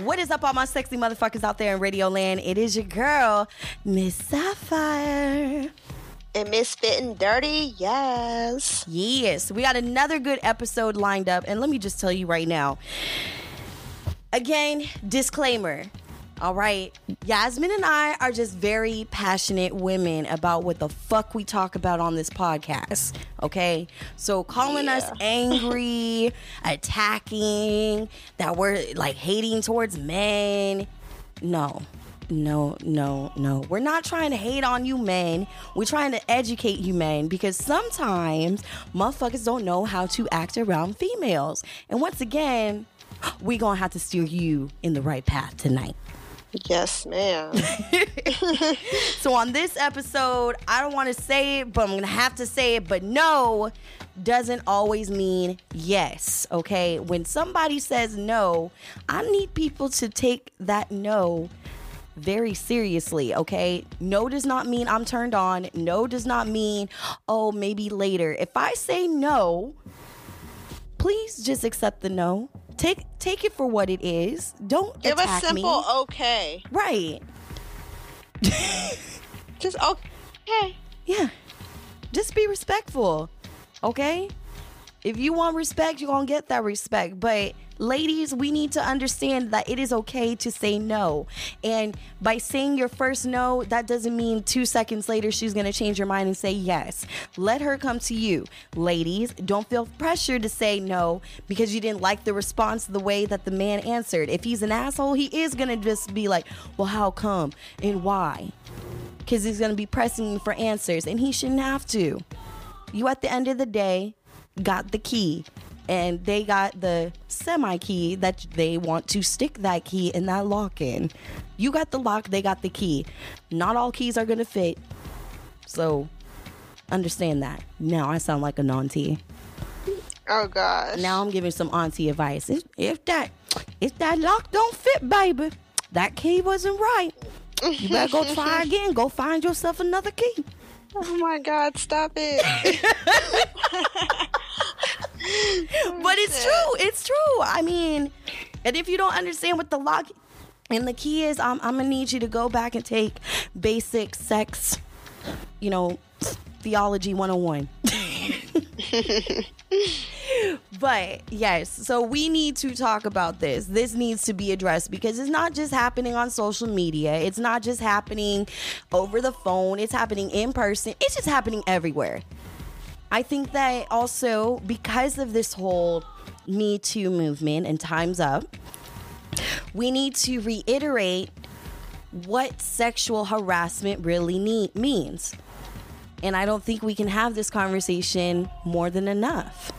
What is up, all my sexy motherfuckers out there in Radio Land? It is your girl, Miss Sapphire. And Misfitting Dirty, yes. Yes, we got another good episode lined up. And let me just tell you right now again, disclaimer. All right, Yasmine and I are just very passionate women about what the fuck we talk about on this podcast. Okay, so calling us angry, attacking, that we're like hating towards men. No, no, no, no. We're not trying to hate on you men. We're trying to educate you men because sometimes motherfuckers don't know how to act around females. And once again, we gonna have to steer you in the right path tonight. Yes, ma'am. So on this episode, I don't want to say it, but I'm gonna have to say it. But no doesn't always mean yes. Okay, when somebody says no, I need people to take that no very seriously. Okay, no does not mean I'm turned on. No does not mean oh maybe later. If I say no, please just accept the no. Take take it for what it is. Don't Give a simple me. okay. Right. Just okay. Yeah. Just be respectful. Okay? If you want respect, you're going to get that respect. But ladies, we need to understand that it is okay to say no. And by saying your first no, that doesn't mean two seconds later she's going to change her mind and say yes. Let her come to you. Ladies, don't feel pressure to say no because you didn't like the response the way that the man answered. If he's an asshole, he is going to just be like, well, how come and why? because he's going to be pressing you for answers and he shouldn't have to. You, at the end of the day, got the key and they got the semi key that they want to stick that key in that lock in. You got the lock, they got the key. Not all keys are going to fit. So understand that. Now I sound like an auntie. Oh gosh. Now I'm giving some auntie advice. If, if that if that lock don't fit, baby, that key wasn't right. You better go try again. Go find yourself another key. Oh my god, stop it. But it's true. It's true. I mean, and if you don't understand what the lock and the key is, I'm, I'm gonna need you to go back and take basic sex, you know, theology 101. but yes, so we need to talk about this. This needs to be addressed because it's not just happening on social media. It's not just happening over the phone. It's happening in person. It's just happening everywhere. I think that also because of this whole Me Too movement and Time's Up, we need to reiterate what sexual harassment really need, means. And I don't think we can have this conversation more than enough.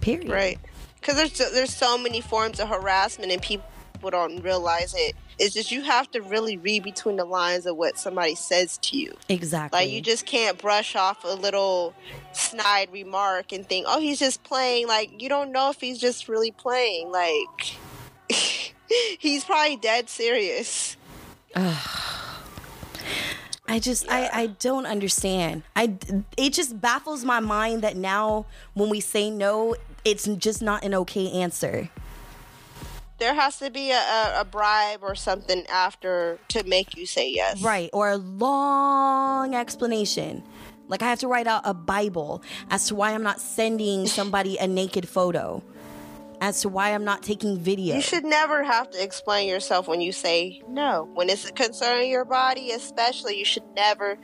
Period. right. Because there's there's so many forms of harassment and people don't realize it. It's just you have to really read between the lines of what somebody says to you. Exactly. Like you just can't brush off a little snide remark and think, "Oh, he's just playing." Like you don't know if he's just really playing. Like he's probably dead serious. I just I I don't understand. I it just baffles my mind that now when we say no, it's just not an okay answer. There has to be a, a, a bribe or something after to make you say yes. Right, or a long explanation. Like I have to write out a Bible as to why I'm not sending somebody a naked photo. As to why I'm not taking video. You should never have to explain yourself when you say no. When it's concerning your body, especially, you should never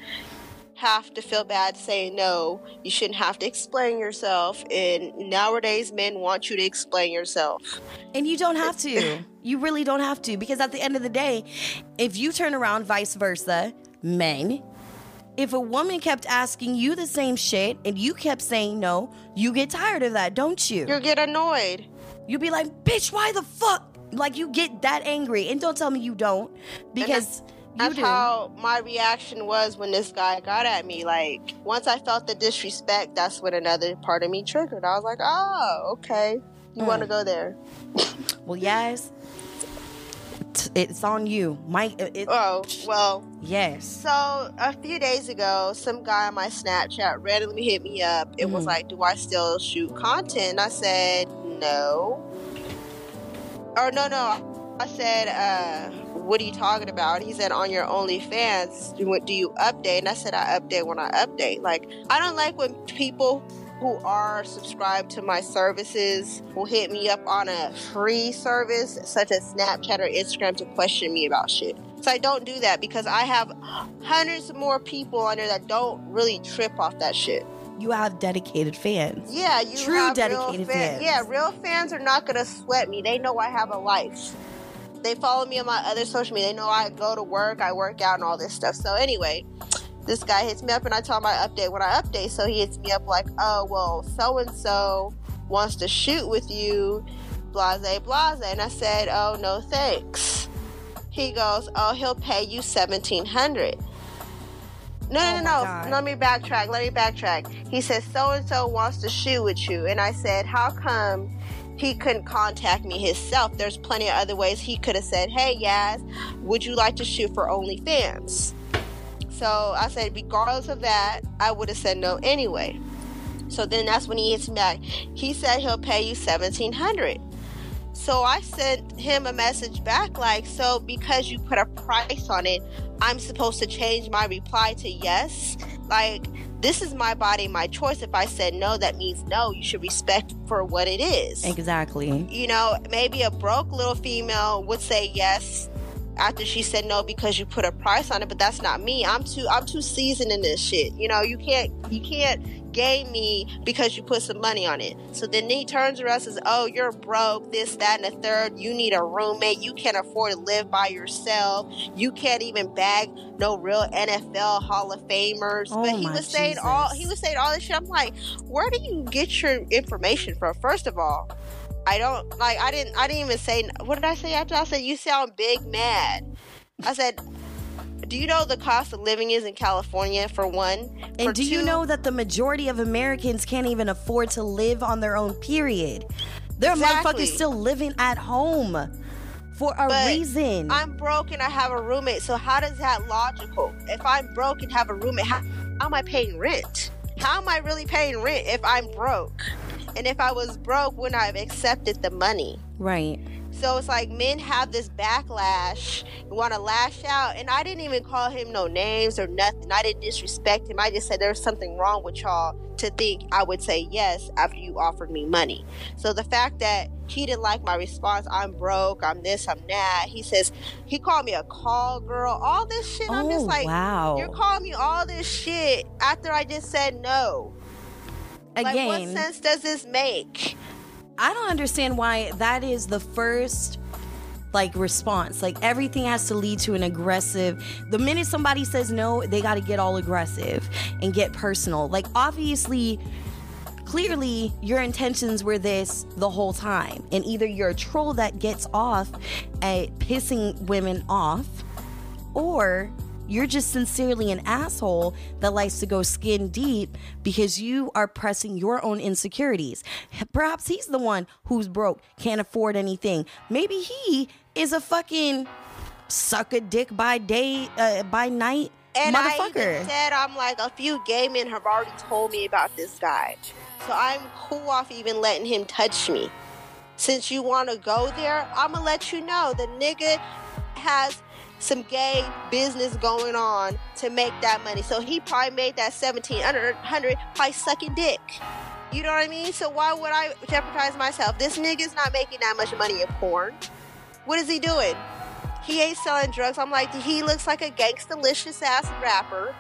have to feel bad saying no. You shouldn't have to explain yourself. And nowadays, men want you to explain yourself. And you don't have to. You really don't have to. Because at the end of the day, if you turn around vice versa, men, if a woman kept asking you the same shit and you kept saying no, you get tired of that, don't you? You'll get annoyed. You'll be like, bitch, why the fuck? Like you get that angry. And don't tell me you don't. Because That's do. how my reaction was when this guy got at me. Like, once I felt the disrespect, that's when another part of me triggered. I was like, oh, okay. You Mm. want to go there? Well, yes. It's on you, Mike. uh, It, Oh, well, yes. So a few days ago, some guy on my Snapchat randomly hit me up. It was Mhm. like, "Do I still shoot content?" I said, "No." Or no, no. I said, uh, "What are you talking about?" He said, "On your OnlyFans, do, do you update?" And I said, "I update when I update." Like, I don't like when people who are subscribed to my services will hit me up on a free service such as Snapchat or Instagram to question me about shit. So I don't do that because I have hundreds more people on there that don't really trip off that shit. You have dedicated fans. Yeah, you True have dedicated real fan- fans. Yeah, real fans are not gonna sweat me. They know I have a life. They follow me on my other social media. They know I go to work, I work out, and all this stuff. So anyway, this guy hits me up, and I tell him I update when I update. So he hits me up like, "Oh, well, so and so wants to shoot with you, blase blase," and I said, "Oh, no, thanks." He goes, "Oh, he'll pay you seventeen hundred. No, Oh no, no, no. Let me backtrack. Let me backtrack. He said so and so wants to shoot with you, and I said, how come he couldn't contact me himself? There's plenty of other ways he could have said, hey, Yaz, would you like to shoot for OnlyFans? So I said, regardless of that, I would have said no anyway. So then that's when he hits me back. He said he'll pay you seventeen hundred. So I sent him a message back like, so because you put a price on it, I'm supposed to change my reply to yes? Like, this is my body, my choice. If I said no, that means no. You should respect for what it is. Exactly. You know, maybe a broke little female would say yes after she said no because you put a price on it, but that's not me. I'm too I'm too seasoned in this shit. You know, you can't you can't game me because you put some money on it. So then he turns around and says, Oh, you're broke, this, that, and the third. You need a roommate. You can't afford to live by yourself. You can't even bag no real NFL Hall of Famers. Oh but he was saying all he was saying all this shit. I'm like, where do you get your information from? First of all, I don't like. I didn't. I didn't even say. What did I say after? I said you sound big mad. I said, do you know the cost of living is in California for one? For And do you know that the majority of Americans can't even afford to live on their own period? There are Exactly. motherfuckers still living at home for a But reason. I'm broke and I have a roommate. So how does that logical? If I'm broke and have a roommate, how, how am I paying rent? How am I really paying rent if I'm broke? And if I was broke, wouldn't I have accepted the money? right. So it's like men have this backlash, want to lash out, and I didn't even call him no names or nothing. I didn't disrespect him. I just said there's something wrong with y'all to think I would say yes after you offered me money. So the fact that he didn't like my response, I'm broke, I'm this, I'm that. He says he called me a call girl, all this shit. I'm oh just like, wow. you're calling me all this shit after I just said no. Like, what sense does this make? I don't understand why that is the first like response. Like everything has to lead to an aggressive. The minute somebody says no, they got to get all aggressive and get personal. Like obviously clearly your intentions were this the whole time. And either you're a troll that gets off at pissing women off or you're just sincerely an asshole that likes to go skin deep because you are pressing your own insecurities. Perhaps he's the one who's broke, can't afford anything. Maybe he is a fucking suck a dick by day, uh, by night And I even said, I'm like, a few gay men have already told me about this guy. So I'm cool off even letting him touch me. Since you want to go there, I'm going to let you know the nigga has some gay business going on to make that money. So he probably made that 1700 by sucking dick. You know what I mean? So why would I jeopardize myself? This nigga's not making that much money in porn. What is he doing? He ain't selling drugs. I'm like, he looks like a gangstalicious ass rapper.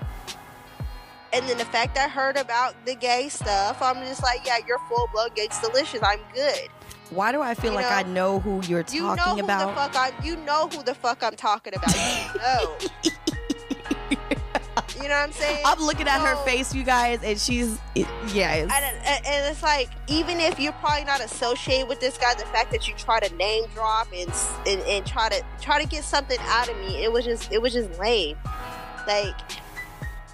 And then the fact I heard about the gay stuff, I'm just like, yeah, you're full blown gangstalicious. I'm good. Why do I feel You like know- I know who you're talking You know who about? the fuck I you know who the fuck I'm talking about. You know. You know what I'm saying? I'm looking at her face, you guys, and she's yes. And, and and it's like even if you're probably not associated with this guy, the fact that you try to name drop and and, and try to try to get something out of me, it was just it was just lame. Like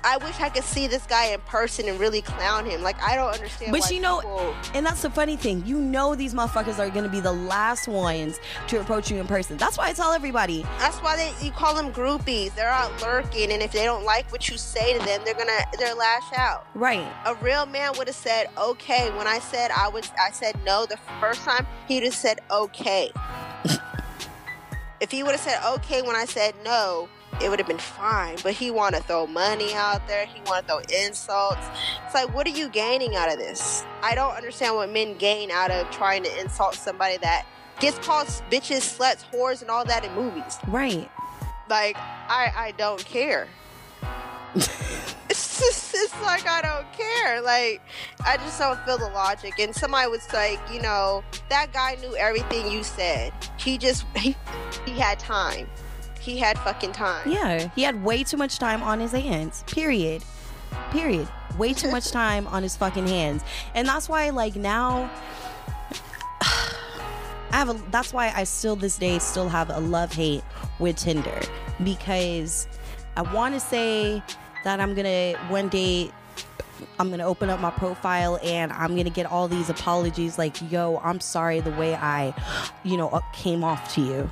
I wish I could see this guy in person and really clown him. Like I don't understand. But you know- people- And that's the funny thing. You know these motherfuckers are gonna be the last ones to approach you in person. That's why I tell everybody, That's why they you call them groupies. They're out lurking, and if they don't like what you say to them, they're gonna they're lash out. right. A real man would have said okay when I said I was. I said no the first time. He would have said okay. if he would have said okay when I said no, it would have been fine. But he want to throw money out there. He want to throw insults. It's like, what are you gaining out of this? I don't understand what men gain out of trying to insult somebody that gets called bitches, sluts, whores, and all that in movies. Right. Like, I I don't care. it's just it's like I don't care. Like, I just don't feel the logic. And somebody was like, you know, that guy knew everything you said. He just he, he had time. He had fucking time. Yeah. He had way too much time on his hands. Period. Period. Way too much time on his fucking hands. And that's why like now I have a that's why I still this day still have a love hate with Tinder because I want to say that I'm going to one day I'm going to open up my profile and I'm going to get all these apologies like yo, I'm sorry the way I you know uh, came off to you.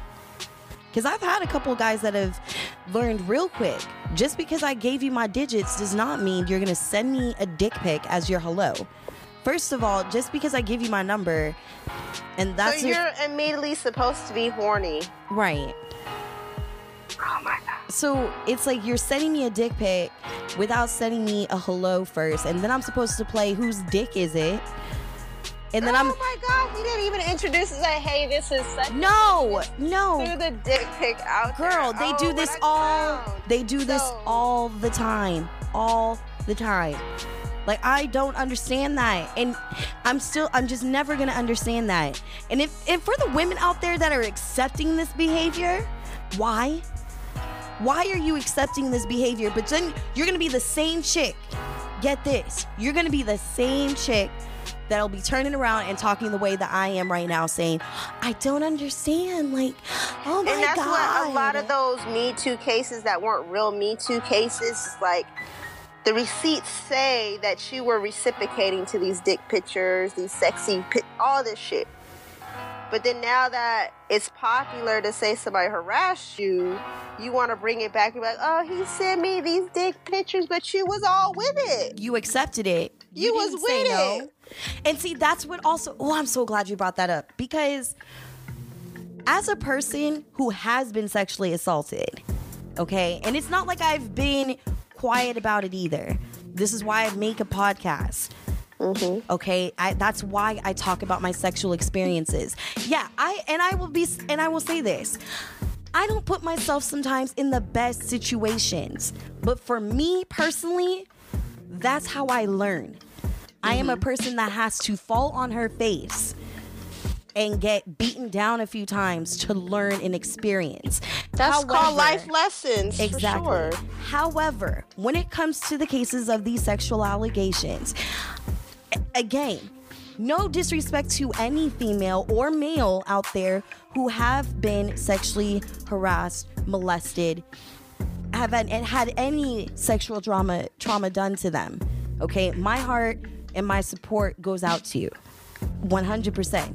Cuz I've had a couple guys that have learned real quick just because I gave you my digits does not mean you're going to send me a dick pic as your hello. First of all, just because I give you my number and that's so you're immediately supposed to be horny. right. Oh my god. So it's like you're sending me a dick pic without sending me a hello first, and then I'm supposed to play whose dick is it? And then oh I'm Oh my god, he didn't even introduce and say, hey, this is such no, no. threw the dick pic out girl. there. They Oh, do this all. clown. They do this So- all the time, all the time. Like I don't understand that, and I'm still, I'm just never gonna understand that. And if, if for the women out there that are accepting this behavior, why? Why are you accepting this behavior? But then you're gonna be the same chick. Get this. You're gonna be the same chick that'll be turning around and talking the way that I am right now, saying, I don't understand. Like, oh my God. and that's God. what a lot of those Me Too cases that weren't real Me Too cases, like the receipts say that you were reciprocating to these dick pictures, these sexy, pi- all this shit. But then now that it's popular to say somebody harassed you, you want to bring it back. You're like, oh, he sent me these dick pictures, but you was all with it. you accepted it. You was didn't say with no. it. And see, that's what also, oh, I'm so glad you brought that up because as a person who has been sexually assaulted, okay, and it's not like I've been quiet about it either. This is why I make a podcast. Mm-hmm. Okay, I, that's why I talk about my sexual experiences. Yeah, I and I will be and I will say this. I don't put myself sometimes in the best situations, but for me personally, that's how I learn. I am a mm-hmm. person that has to fall on her face and get beaten down a few times to learn and experience. That's called life lessons, Exactly. for sure. However, when it comes to the cases of these sexual allegations, again, no disrespect to any female or male out there who have been sexually harassed, molested, have had, and had any sexual trauma trauma done to them. Okay, my heart and my support goes out to you, 100%.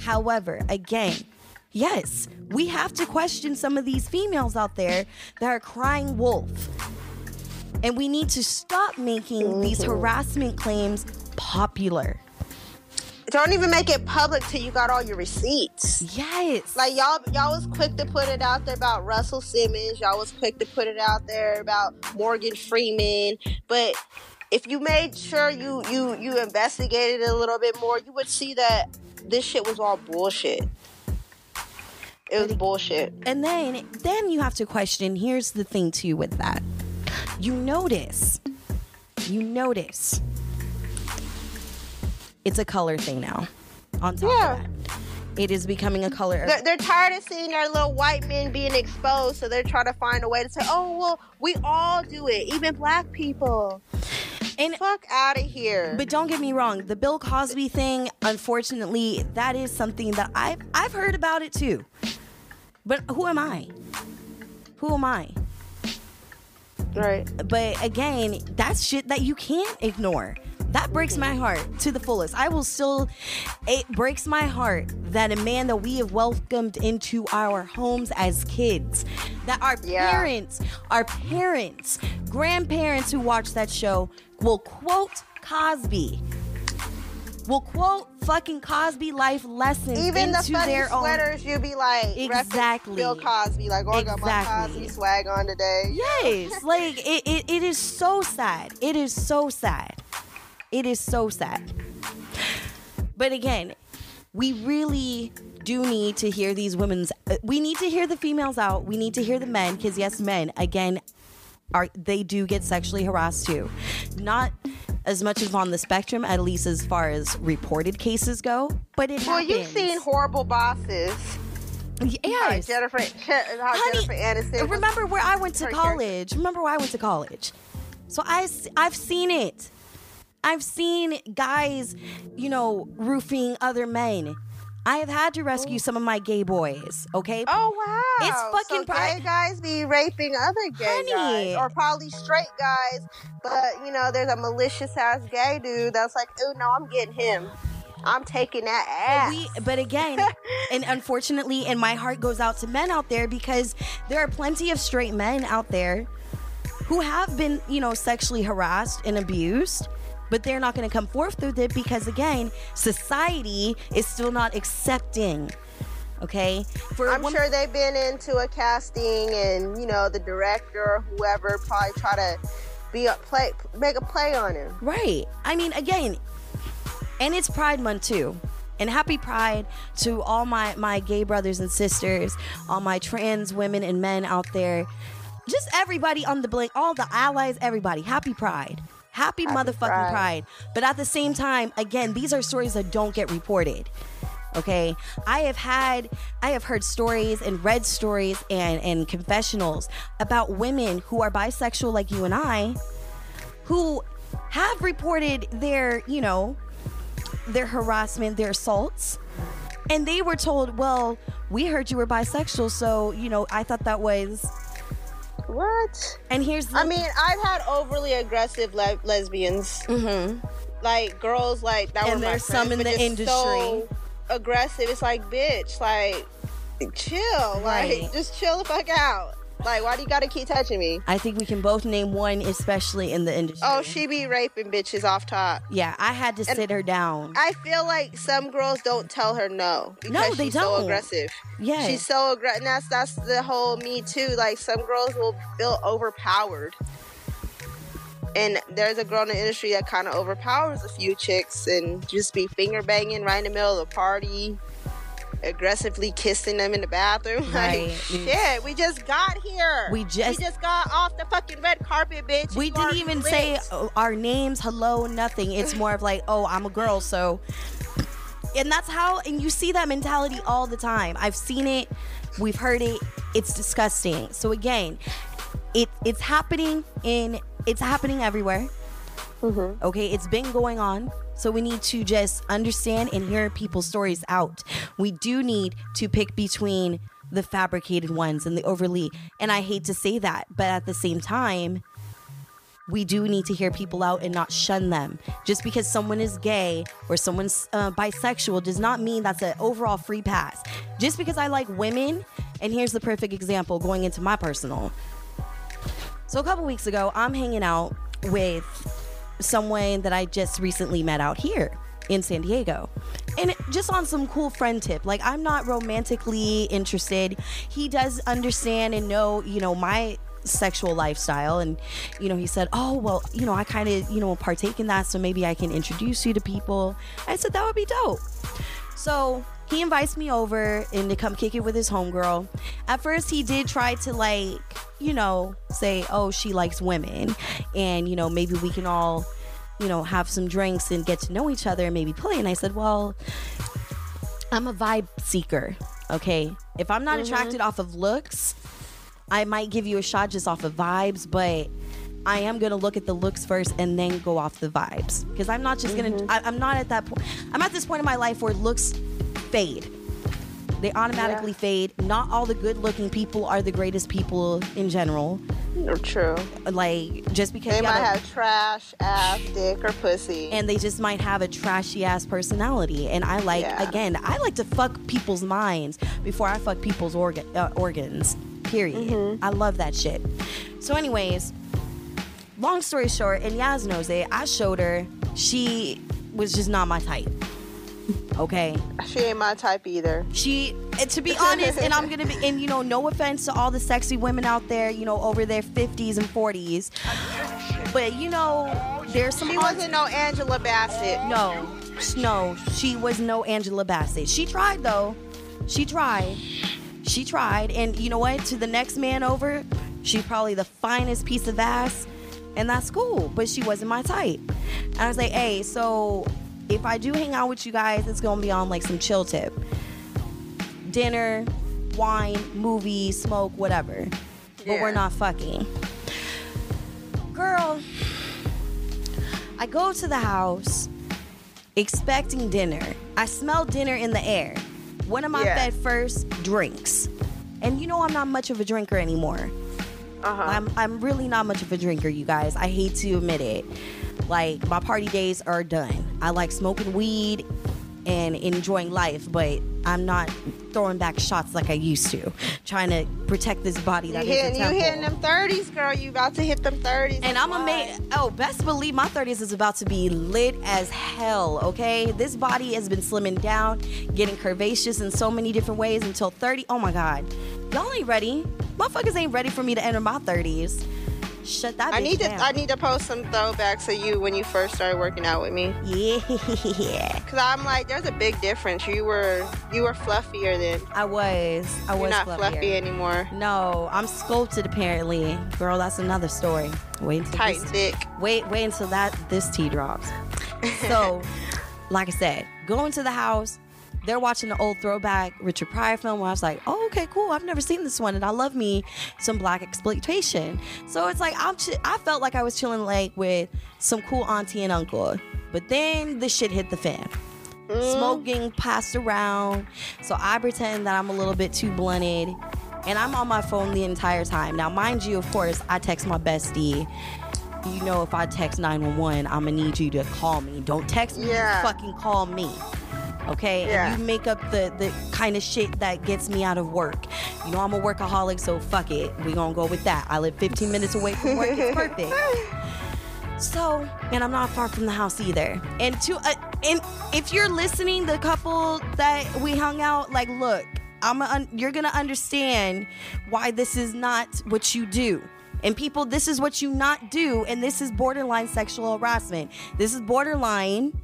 However, again, yes, we have to question some of these females out there that are crying wolf. And we need to stop making these mm-hmm. harassment claims popular. Don't even make it public till you got all your receipts. Yes. Like y'all, y'all was quick to put it out there about Russell Simmons. Y'all was quick to put it out there about Morgan Freeman. But if you made sure you you you investigated it a little bit more, you would see that this shit was all bullshit. It was bullshit. And then then you have to question, here's the thing too with that. You notice. You notice. It's a color thing now. On top Yeah. of that. It is becoming a color. They're, they're tired of seeing their little white men being exposed, so they're trying to find a way to say, "Oh, well, we all do it, even black people." And Fuck out of here. But don't get me wrong, the Bill Cosby thing, unfortunately, that is something that I've I've heard about it too. But who am I? Who am I? right. But again, that's shit that you can't ignore. That breaks my mm-hmm. heart to the fullest. I will still, it breaks my heart that a man that we have welcomed into our homes as kids, that our Yeah. parents, our parents, grandparents who watch that show will quote Cosby, will quote fucking Cosby life lessons Even the into funny their own. sweaters, you be like, Exactly. Bill Cosby, like, oh, I got my Exactly. Cosby swag on today. Yes, like it, it, it is so sad. It is so sad. It is so sad. But again, we really do need to hear these women's. uh, We need to hear the females out. We need to hear the men because yes, men again are they do get sexually harassed too. Not as much as on the spectrum, at least as far as reported cases go. But it Well, happens. you've seen horrible bosses. Yes. Jennifer, uh, how Honey, Jennifer Aniston. remember where I went to college? Remember where I went to college? So I I've seen it. I've seen guys, you know, roofing other men. I have had to rescue oh. some of my gay boys. Okay. Oh wow! It's fucking so pri- gay guys be raping other gay Honey. guys, or probably straight guys. But you know, there's a malicious ass gay dude that's like, "Oh no, I'm getting him. I'm taking that ass." We, but again, and unfortunately, and my heart goes out to men out there because there are plenty of straight men out there who have been, you know, sexually harassed and abused, but they're not going to come forth with it because, again, society is still not accepting. Okay, for I'm woman- sure they've been into a casting, and you know, the director or whoever probably try to be a play, make a play on him. Right. I mean, again, and it's Pride Month too. And happy Pride to all my my gay brothers and sisters, all my trans women and men out there, just everybody on the blink, all the allies, everybody. Happy Pride. Happy, motherfucking Pride. Pride. But at the same time, again, these are stories that don't get reported. Okay, I have had, I have heard stories and read stories and and confessionals about women who are bisexual, like you and I, who have reported their, you know, their harassment, their assaults. And they were told, well, we heard you were bisexual, so, you know, I thought that was. What? And here's the. I mean, I've had overly aggressive le- lesbians, Mhm. like girls, like that And were my there's some friends, in the industry. So aggressive. It's like, bitch, like, chill, Right. like, just chill the fuck out. Like, why do you gotta keep touching me? I think we can both name one, especially in the industry. Oh, she be raping bitches off top. Yeah, I had to sit her down. I feel like some girls don't tell her no because No, they she's don't. so aggressive. yeah. She's so aggressive. That's that's the whole me too. Like some girls will feel overpowered, and there's a girl in the industry that kind of overpowers a few chicks and just be finger banging right in the middle of the party, aggressively kissing them in the bathroom. Right. Like shit, we just got here. We just- we just got off the fucking red carpet, bitch. we didn't even lit. say our names, hello, nothing. It's more of like, oh, I'm a girl, so. And that's how, and you see that mentality all the time. I've seen it, we've heard it. It's disgusting. So again, it it's happening in it's happening everywhere. Mm-hmm. Okay, it's been going on. So we need to just understand and hear people's stories out. We do need to pick between the fabricated ones and the overly. And I hate to say that, but at the same time, we do need to hear people out and not shun them. Just because someone is gay or someone's uh, bisexual does not mean that's an overall free pass. Just because I like women, and here's the perfect example going into my personal. So a couple weeks ago, I'm hanging out with someone that I just recently met out here in San Diego. And just on some cool friend tip, like I'm not romantically interested. He does understand and know, you know, my sexual lifestyle and you know he said oh well you know i kind of you know partake in that so maybe i can introduce you to people i said that would be dope so he invites me over and to come kick it with his homegirl. At first, he did try to like, you know, say, "Oh, she likes women," and you know, maybe we can all, you know, have some drinks and get to know each other and maybe play. And I said, "Well, I'm a vibe seeker. Okay, if I'm not Mm-hmm. attracted off of looks, I might give you a shot just off of vibes, but I am gonna look at the looks first and then go off the vibes because I'm not just gonna. Mm-hmm. I, I'm not at that point. I'm at this point in my life where looks fade. They automatically Yeah. fade. Not all the good-looking people are the greatest people in general. True. Like just because They you might a- have trash, ass, dick, or pussy. and they just might have a trashy ass personality. And I like, Yeah. again, I like to fuck people's minds before I fuck people's organ, uh, organs. Period. Mm-hmm. I love that shit. So, anyways, long story short, and Yaz knows it. I showed her. She was just not my type. Okay. she ain't my type either. She, to be honest, and I'm gonna be, and you know, no offense to all the sexy women out there, you know, over their 50s and 40s, but you know, there's some. She wasn't no Angela Bassett. no, no, she was no Angela Bassett. She tried though. She tried. She tried, and you know what? To the next man over, she's probably the finest piece of ass, and that's cool. But she wasn't my type. And I was like, hey, so if I do hang out with you guys, it's gonna be on like some chill tip, dinner, wine, movie, smoke, whatever. But we're not fucking. Girl, I go to the house expecting dinner. I smell dinner in the air. What am I Yeah. fed first? Drinks. And you know I'm not much of a drinker anymore. Uh-huh. I'm I'm really not much of a drinker, you guys. I hate to admit it. Like my party days are done. I like smoking weed and enjoying life, but I'm not throwing back shots like I used to. Trying to protect this body you that is a hitting, you hitting them thirties, girl. You about to hit them thirties. And I'm a man. Oh, best believe my 30s is about to be lit as hell, okay? This body has been slimming down, getting curvaceous in so many different ways until 30. Oh my God. Y'all ain't ready. Motherfuckers ain't ready for me to enter my 30s. Shut that I need to down. I need to post some throwbacks of you when you first started working out with me. yeah. Cause I'm like, there's a big difference. You were you were fluffier then. I was. I You're was not fluffier. fluffy anymore. No, I'm sculpted apparently. Girl, that's another story. Wait until Tight this- thick. wait wait until that this tea drops so like i said go into the house they're watching the old throwback richard pryor film where i was like oh okay cool. I've never seen this one and i love me some blaxploitation. So it's like i'm ch- i felt like i was chilling like with some cool auntie and uncle. But then the shit hit the fan. Mm. Smoking passed around so i pretend that i'm a little bit too blunted and i'm on my phone the entire time. Now mind you of course i text my bestie. You know if I text 911, I'm gonna need you to call me. Don't text me, Yeah. fucking call me. Okay? Yeah. And you make up the the kind of shit that gets me out of work. You know I'm a workaholic, so fuck it. We gonna go with that. I live 15 minutes away from work. It's perfect. So, and I'm not far from the house either. And to uh, and if you're listening, the couple that we hung out, like, look, I'm un- you're gonna understand why this is not what you do. And people, this is what you not do, and this is borderline sexual harassment. This is borderline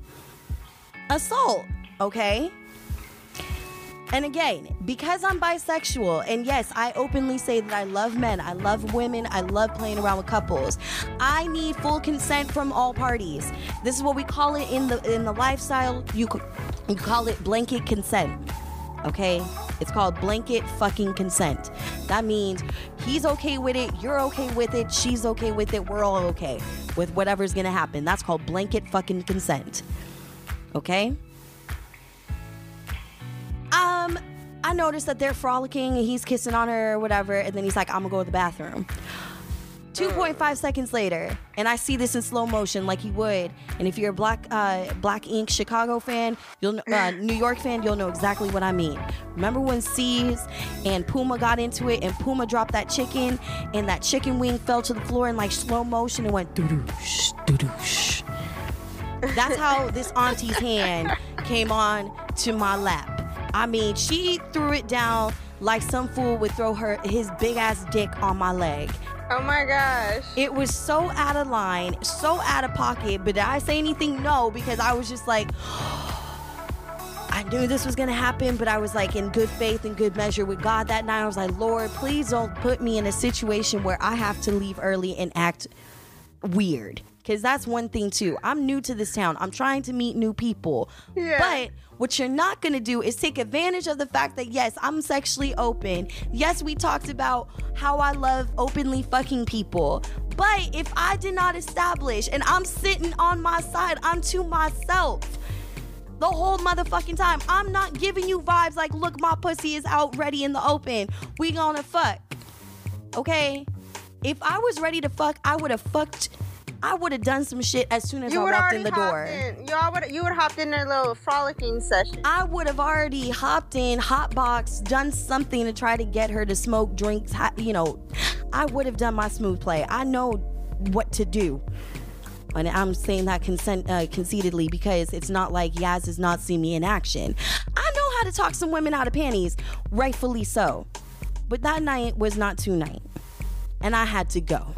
assault. Okay. And again, because I'm bisexual, and yes, I openly say that I love men, I love women, I love playing around with couples. I need full consent from all parties. This is what we call it in the in the lifestyle. You you call it blanket consent. Okay? It's called blanket fucking consent. That means he's okay with it, you're okay with it, she's okay with it, we're all okay with whatever's gonna happen. That's called blanket fucking consent. Okay? Um, I noticed that they're frolicking and he's kissing on her or whatever, and then he's like, I'm gonna go to the bathroom. 2.5 seconds later, and I see this in slow motion like he would. And if you're a Black uh, Black Ink Chicago fan, you'll uh, New York fan, you'll know exactly what I mean. Remember when C's and Puma got into it, and Puma dropped that chicken, and that chicken wing fell to the floor in like slow motion and went doo doosh doo doosh. That's how this auntie's hand came on to my lap. I mean, she threw it down like some fool would throw her his big ass dick on my leg. Oh my gosh. It was so out of line, so out of pocket. But did I say anything? No, because I was just like, I knew this was gonna happen, but I was like in good faith and good measure with God that night. I was like, Lord, please don't put me in a situation where I have to leave early and act weird. Because that's one thing too. I'm new to this town. I'm trying to meet new people. Yeah. But what you're not gonna do is take advantage of the fact that yes, I'm sexually open. Yes, we talked about how I love openly fucking people. But if I did not establish and I'm sitting on my side, I'm to myself the whole motherfucking time. I'm not giving you vibes like, look, my pussy is out ready in the open. We gonna fuck. Okay? If I was ready to fuck, I would have fucked. I would have done some shit as soon as You I walked in the door. in. You would you would hopped in a little frolicking session. I would have already hopped in, hotbox, done something to try to get her to smoke, drinks. You know, I would have done my smooth play. I know what to do. And I'm saying that consent uh, conceitedly because it's not like Yaz has not seen me in action. I know how to talk some women out of panties, rightfully so. But that night was not tonight, and I had to go.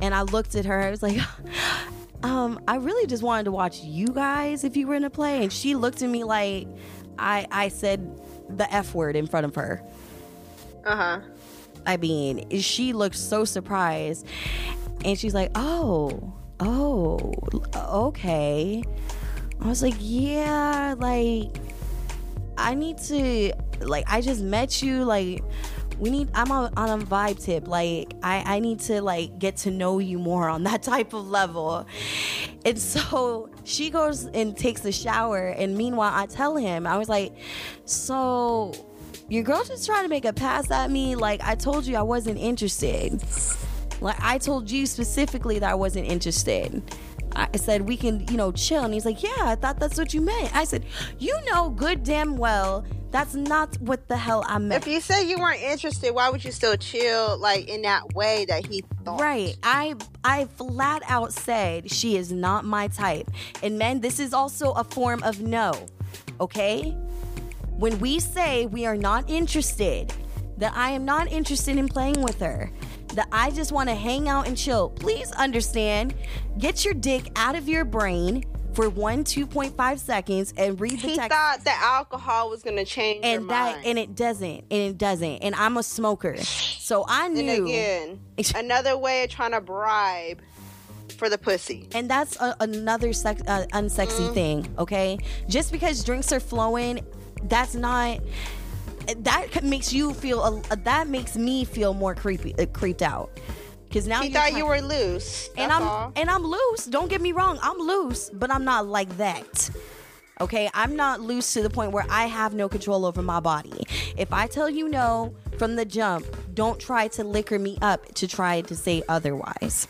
And I looked at her. I was like, um, I really just wanted to watch you guys if you were in a play. And she looked at me like I I said the F word in front of her. Uh huh. I mean, she looked so surprised. And she's like, oh, oh, okay. I was like, yeah, like, I need to, like, I just met you. Like, we need, I'm on, on a vibe tip. Like, I, I need to, like, get to know you more on that type of level. And so she goes and takes a shower. And meanwhile, I tell him, I was like, so your girl just trying to make a pass at me. Like, I told you I wasn't interested. Like I told you specifically that I wasn't interested. I said we can, you know, chill. And he's like, Yeah, I thought that's what you meant. I said, You know good damn well that's not what the hell I meant. If you said you weren't interested, why would you still chill like in that way that he thought? Right. I I flat out said she is not my type. And men, this is also a form of no. Okay? When we say we are not interested, that I am not interested in playing with her, that I just want to hang out and chill, please understand. Get your dick out of your brain for one, 2.5 seconds and read the He text. thought that alcohol was gonna change your and that mind. and it doesn't and it doesn't and i'm a smoker so i knew And again, another way of trying to bribe for the pussy. and that's a, another sex, uh, unsexy Mm. thing okay just because drinks are flowing that's not that makes you feel uh, that makes me feel more creepy uh, creeped out because now He you're thought try- you were loose. and i'm all. and i'm loose. Don't get me wrong. I'm loose but i'm not like that. Okay? I'm not loose to the point where i have no control over my body. If i tell you no from the jump don't try to liquor me up to try to say otherwise.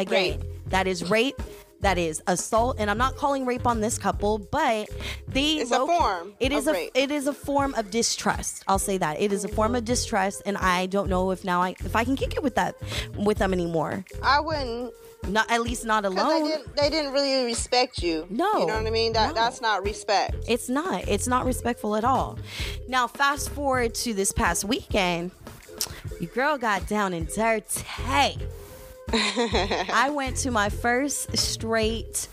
Again that is rape that is assault and i'm not calling rape on this couple but they It's a form it is of a rape. it is a form of distrust i'll say that it is a form of distrust and i don't know if now i if i can kick it with that with them anymore I wouldn't, not at least not alone they didn't. They didn't really respect you. No, you know what I mean. That no. that's not respect. It's not. It's not respectful at all. Now, fast forward to this past weekend. Your girl got down and dirty. I went to my first straight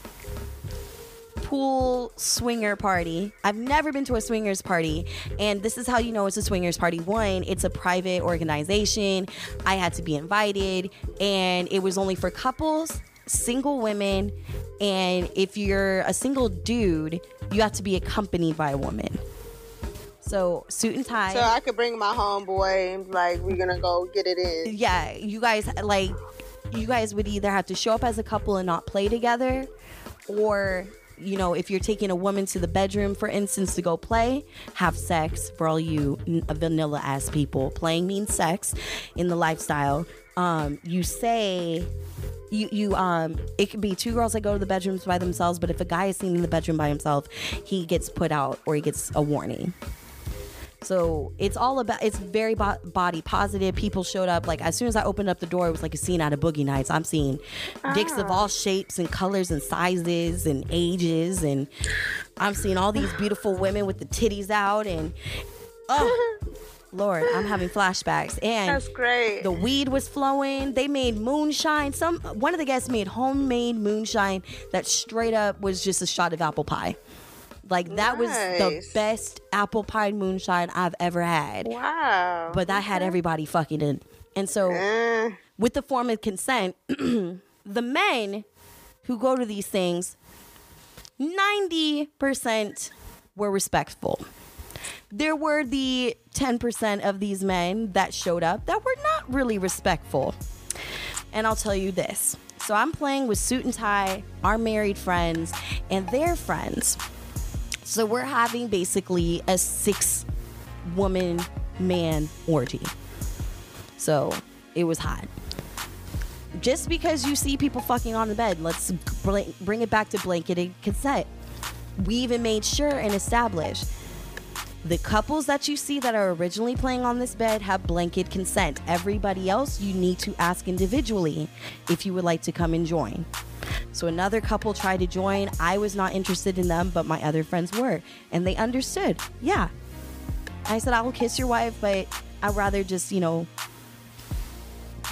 pool swinger party. I've never been to a swingers party, and this is how you know it's a swingers party. One, it's a private organization. I had to be invited, and it was only for couples, single women, and if you're a single dude, you have to be accompanied by a woman. So suit and tie. So I could bring my homeboy and like, we're gonna go get it in. yeah, you guys like you guys would either have to show up as a couple and not play together or you know, if you're taking a woman to the bedroom, for instance, to go play, have sex for all you vanilla ass people. Playing means sex in the lifestyle. Um, you say you you um it could be two girls that go to the bedrooms by themselves, but if a guy is seen in the bedroom by himself, he gets put out or he gets a warning. So it's all about, it's very bo- body positive. People showed up. Like, as soon as I opened up the door, it was like a scene out of Boogie Nights. I'm seeing dicks of ah. all shapes and colors and sizes and ages. And I'm seeing all these beautiful women with the titties out. And, oh, Lord, I'm having flashbacks. And That's great. the weed was flowing. They made moonshine. Some one of the guests made homemade moonshine that straight up was just a shot of apple pie. Like that was the best apple pie moonshine I've ever had. wow. But that had everybody fucking in. And so Eh. with the form of consent, the men who go to these things, 90% were respectful. There were the 10% of these men that showed up that were not really respectful. And I'll tell you this. So I'm playing with Suit and Tie, our married friends, and their friends. So we're having basically a six woman man orgy. So it was hot. Just because you see people fucking on the bed, let's bring it back to blanketed consent. We even made sure and established the couples that you see that are originally playing on this bed have blanket consent. Everybody else, you need to ask individually if you would like to come and join. So another couple tried to join. I was not interested in them, but my other friends were. And they understood. Yeah. I said, I will kiss your wife, but I'd rather just, you know,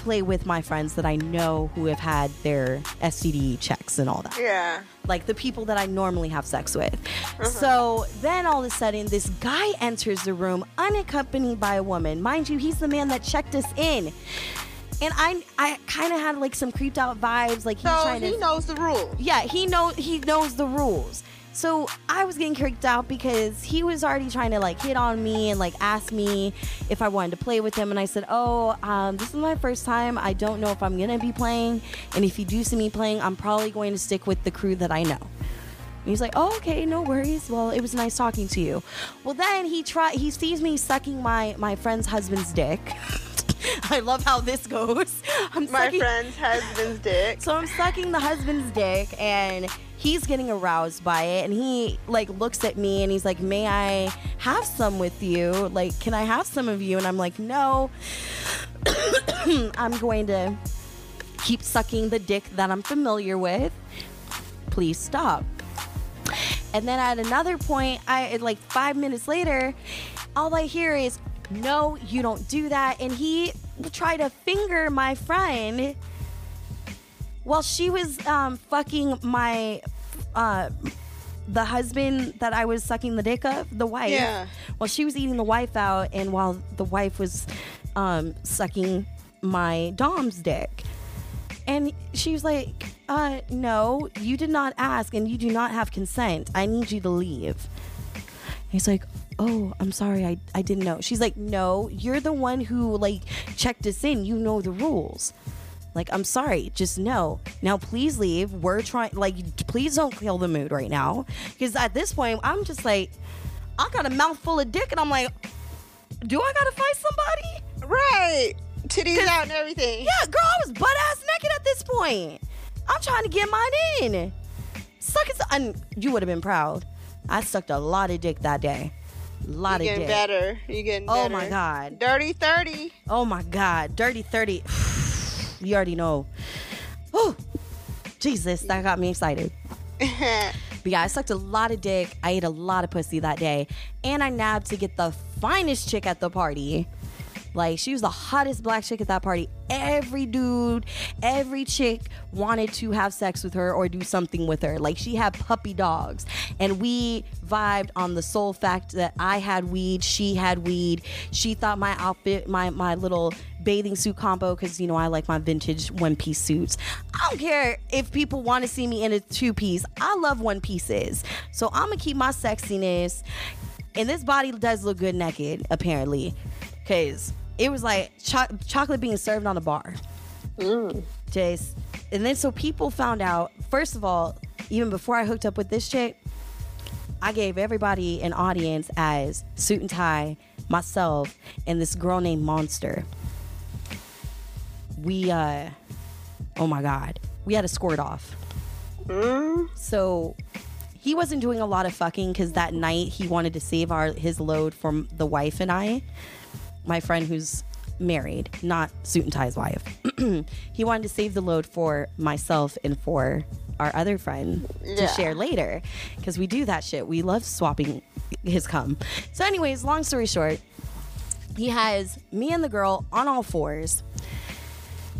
play with my friends that I know who have had their STD checks and all that Yeah. like the people that I normally have sex with. Uh-huh. So then all of a sudden, this guy enters the room unaccompanied by a woman. Mind you, he's the man that checked us in. And I, I kind of had like some creeped out vibes, like he's So trying he to. knows the rules. Yeah, he know he knows the rules. So I was getting creeped out because he was already trying to like hit on me and like ask me if I wanted to play with him. And I said, "Oh, um, this is my first time. I don't know if I'm gonna be playing. And if you do see me playing, I'm probably going to stick with the crew that I know." He's like, "Oh, okay, no worries. Well, it was nice talking to you." Well, then he try he sees me sucking my my friend's husband's dick. I love how this goes. I'm My sucking, friend's husband's dick. so I'm sucking the husband's dick and he's getting aroused by it and he like looks at me and he's like, "May I have some with you? Like, can I have some of you?" And I'm like, "No. I'm going to keep sucking the dick that I'm familiar with. Please stop." And then at another point, I like 5 minutes later, all I hear is, "No, you don't do that." And he tried to finger my friend while she was um, fucking my uh, the husband that I was sucking the dick of, the wife. Yeah. While she was eating the wife out, and while the wife was um, sucking my dom's dick, and she was like, uh, "No, you did not ask, and you do not have consent. I need you to leave." He's like, "Oh, I'm sorry. I I didn't know." She's like, "No, you're the one who like checked us in. You know the rules." Like, I'm sorry, just no. Now, please leave. We're trying, like, please don't kill the mood right now. Because at this point, I'm just like, I got a mouthful of dick, and I'm like, do I gotta fight somebody? Right. Titties out and everything. Yeah, girl, I was butt ass naked at this point. I'm trying to get mine in. Suck it, and you would have been proud. I sucked a lot of dick that day. Lot You of getting dick. better. You getting Oh better. my God. Dirty 30. Oh my God, dirty thirty. you already know. Oh, Jesus, that got me excited. But yeah, I sucked a lot of dick. I ate a lot of pussy that day, and I nabbed to get the finest chick at the party. Like she was the hottest black chick at that party. Every dude, every chick wanted to have sex with her or do something with her. Like she had puppy dogs. And we vibed on the sole fact that I had weed, she had weed. She thought my outfit, my my little bathing suit combo, because you know I like my vintage one piece suits. I don't care if people want to see me in a two piece. I love one pieces. So I'm gonna keep my sexiness. And this body does look good naked, apparently. Cause it was like cho- chocolate being served on a bar. Jace. and then so people found out, first of all, even before I hooked up with this chick, I gave everybody an audience as suit and tie, myself, and this girl named Monster. We uh oh my god. We had a squirt off. So he wasn't doing a lot of fucking because that night he wanted to save our his load from the wife and I, my friend who's married, not suit and tie's wife. he wanted to save the load for myself and for our other friend to share later because we do that shit. We love swapping his cum. So, anyways, long story short, he has me and the girl on all fours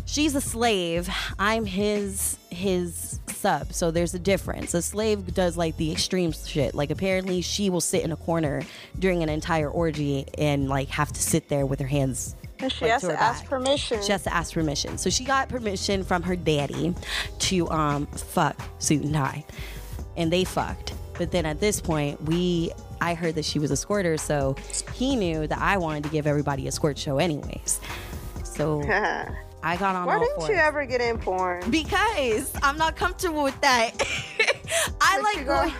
she's a slave i'm his his sub so there's a difference a slave does like the extreme shit like apparently she will sit in a corner during an entire orgy and like have to sit there with her hands She like, has to to ask back. permission. She has to ask permission. So she got permission from her daddy to um fuck suit and tie. And they fucked. But then at this point, we I heard that she was a squirter, so he knew that I wanted to give everybody a squirt show anyways. So I got on Why didn't fours. you ever get in porn? Because I'm not comfortable with that. I But like going,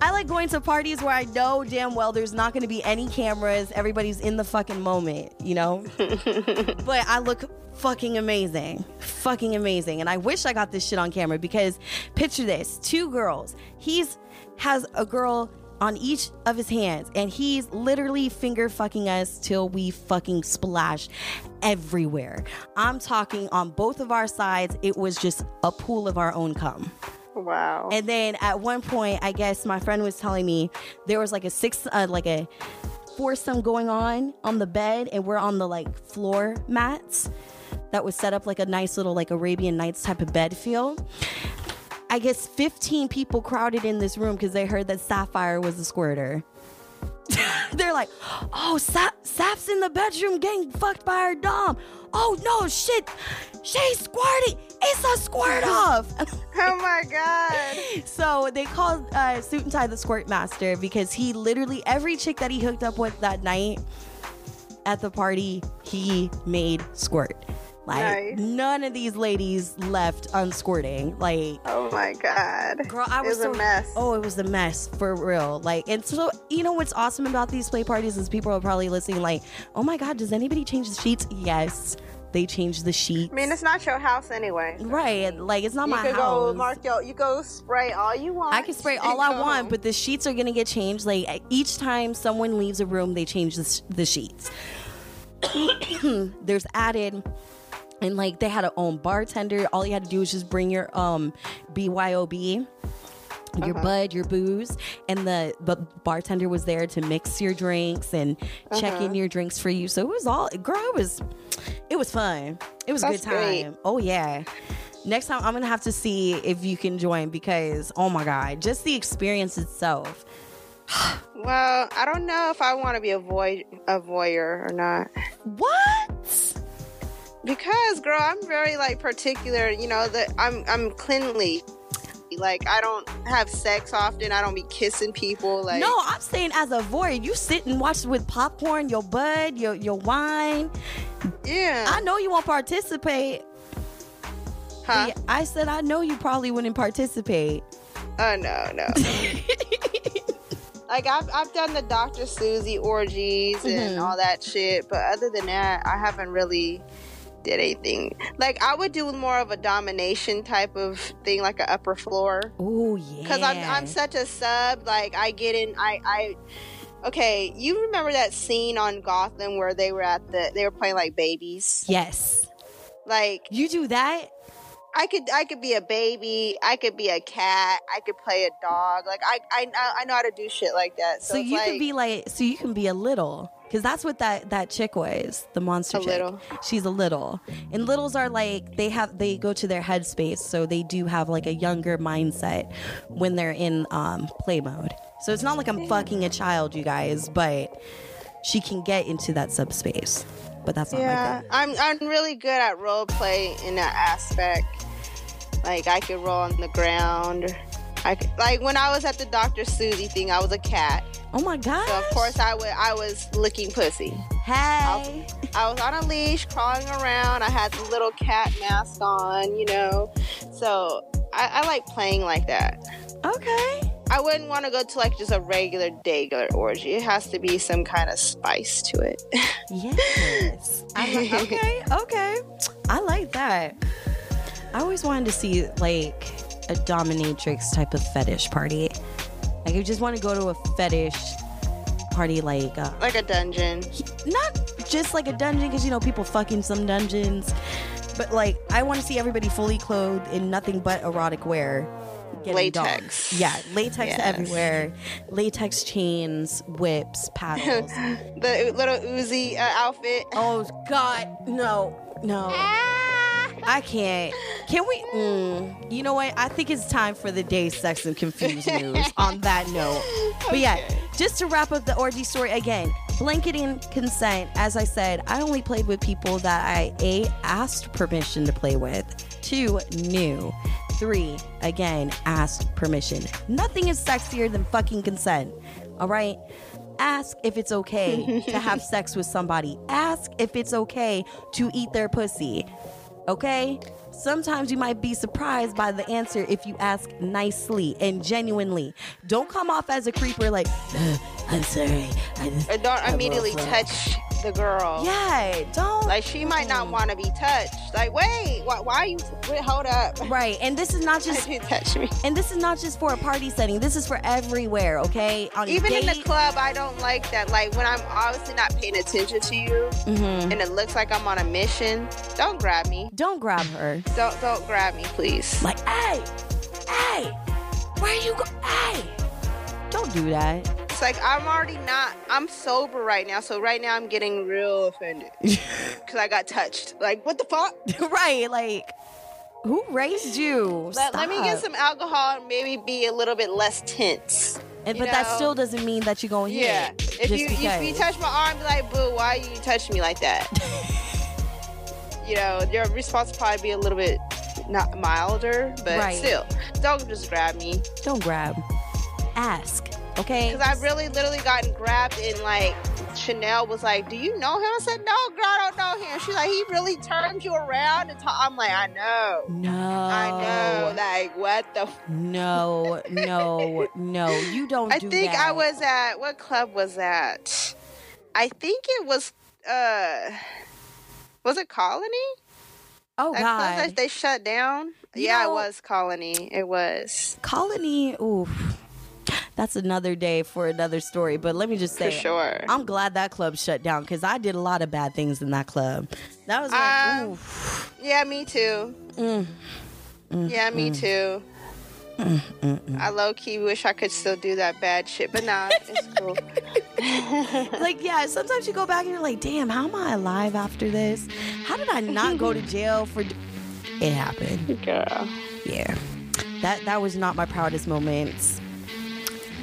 I like going to parties where I know damn well there's not going to be any cameras. Everybody's in the fucking moment, you know. but I look fucking amazing, fucking amazing, and I wish I got this shit on camera because picture this: two girls. He's has a girl on each of his hands and he's literally finger fucking us till we fucking splash everywhere. I'm talking on both of our sides. It was just a pool of our own cum. Wow. And then at one point, I guess my friend was telling me there was like a six, uh, like a foursome going on on the bed, and we're on the like floor mats that was set up like a nice little like Arabian Nights type of bed feel. I guess 15 people crowded in this room because they heard that Sapphire was a squirter. They're like, oh, Sa- Saph's in the bedroom getting fucked by her dom. Oh no, shit, she's squirting. It's a squirt off. oh my god. So they called uh, Suit and Tie the Squirt Master because he literally every chick that he hooked up with that night at the party, he made squirt. Like Nice. none of these ladies left unsquirting. Like Oh my god. girl, I It was, was so a mess. Oh, it was a mess for real. Like, and so you know what's awesome about these play parties is people are probably listening. Like, oh my god, does anybody change the sheets? Yes, they change the sheets. I mean, it's not your house anyway. right? Like, it's not You my could house. go mark your. You go spray all you want. I can spray all I want, but the sheets are gonna get changed. Like each time someone leaves a room, they change the, the sheets. There's added, and like they had a own bartender. All you had to do was just bring your um BYOB. Your Uh-huh. bud, your booze, and the the bartender was there to mix your drinks and check Uh-huh. in your drinks for you. So it was all, girl, it was, it was fun. It was a good time. great. Oh yeah. Next time I'm gonna have to see if you can join because oh my god, just the experience itself. Well, I don't know if I want to be a voy a voyeur or not. What? Because, girl, I'm very like particular. You know that I'm I'm cleanly. Like I don't have sex often. I don't be kissing people. Like no, I'm saying as a voyeur, you sit and watch with popcorn, your bud, your your wine. yeah. I know you won't participate. huh? Yeah, I said I know you probably wouldn't participate. Oh no, no. like I've I've done the Dr. Susie orgies and Mhm. all that shit, but other than that, I haven't really did anything. Like I would do more of a domination type of thing, like an upper floor. Oh yeah. Because I'm I'm such a sub. Like I get in. I I. Okay, you remember that scene on Gotham where they were at the they were playing like babies. yes. Like You do that? I could I could be a baby. I could be a cat. I could play a dog. Like I I I know how to do shit like that. So, So, you like, can be like, so you can be a little, because that's what that that chick was, the monster A chick. little. She's a little, and littles are like they have they go to their headspace, so they do have like a younger mindset when they're in um play mode. So it's not like I'm fucking a child, you guys, but she can get into that subspace. But that's not my Yeah, thing. I'm I'm really good at role play in that aspect. Like I could roll on the ground. I like when I was at the Dr. Susie thing, I was a cat. Oh my god! So of course I would I was licking pussy. hey, I was on a leash, crawling around. I had the little cat mask on, you know. So I, I like playing like that. okay. I wouldn't want to go to like just a regular regular orgy. It has to be some kind of spice to it. Yes. I li- okay, okay. I like that. I always wanted to see like a dominatrix type of fetish party. Like, I just want to go to a fetish party, like, uh, like a dungeon. not just like a dungeon, because you know, people fucking some dungeons, but like, I want to see everybody fully clothed in nothing but erotic wear. Latex. dogged. Yeah, latex Yes. everywhere. Latex chains, whips, paddles. The little Uzi uh, outfit. Oh God, no, no. I can't. Can we? Mm, you know what? I think it's time for the day sex and confused news. on that note, but yeah, just to wrap up the orgy story again, blanketing consent. As I said, I only played with people that I a asked permission to play with. Two knew. Three again asked permission. Nothing is sexier than fucking consent. All right. Ask if it's okay to have sex with somebody. Ask if it's okay to eat their pussy. Okay? Sometimes you might be surprised by the answer if you ask nicely and genuinely. Don't come off as a creeper like, "Uh, I'm sorry. I, Or don't I immediately touch the girl. Yeah, don't. Like she might not want to be touched. Like, wait, why, why are you? Wait, hold up. right. And this is not just You touch me. and this is not just for a party setting. This is for everywhere, okay? On Even in the club, I don't like that. Like when I'm obviously not paying attention to you, Mhm. and it looks like I'm on a mission. Don't grab me. Don't grab her. Don't don't grab me, please. Like, hey, hey, where are you go? Hey, don't do that. It's like I'm already not. I'm sober right now, so right now I'm getting real offended because I got touched. Like what the fuck? right? Like, who raised you? Let, let me get some alcohol and maybe be a little bit less tense. And, but that still doesn't mean that you're going to Yeah. If you if you touch my arm, be like, boo, why are you touch me like that? you know, your response will probably be a little bit not milder, but Right. still, don't just grab me. don't grab. Ask, okay? Because I've really literally gotten grabbed and like Chanel was like, "Do you know him?" I said, "No, girl, I don't know him." She's like, "He really turned you around and ta-" I'm like, "I know." no, I know, like what the? F- No, no, no. You don't. I do think I was at what club was that? I think it was. uh Was it Colony? Oh That God, they shut down. You yeah, know- it was Colony. It was Colony. Oof, that's another day for another story. But let me just say, for sure. I'm glad that club shut down because I did a lot of bad things in that club. That was like, Um, oof. Yeah, me too. Mm. yeah, me too. I low key wish I could still do that bad shit, but nah, it's cool. like yeah sometimes you go back and you're like damn how am i alive after this how did i not go to jail for it happened Girl. yeah that that was not my proudest moments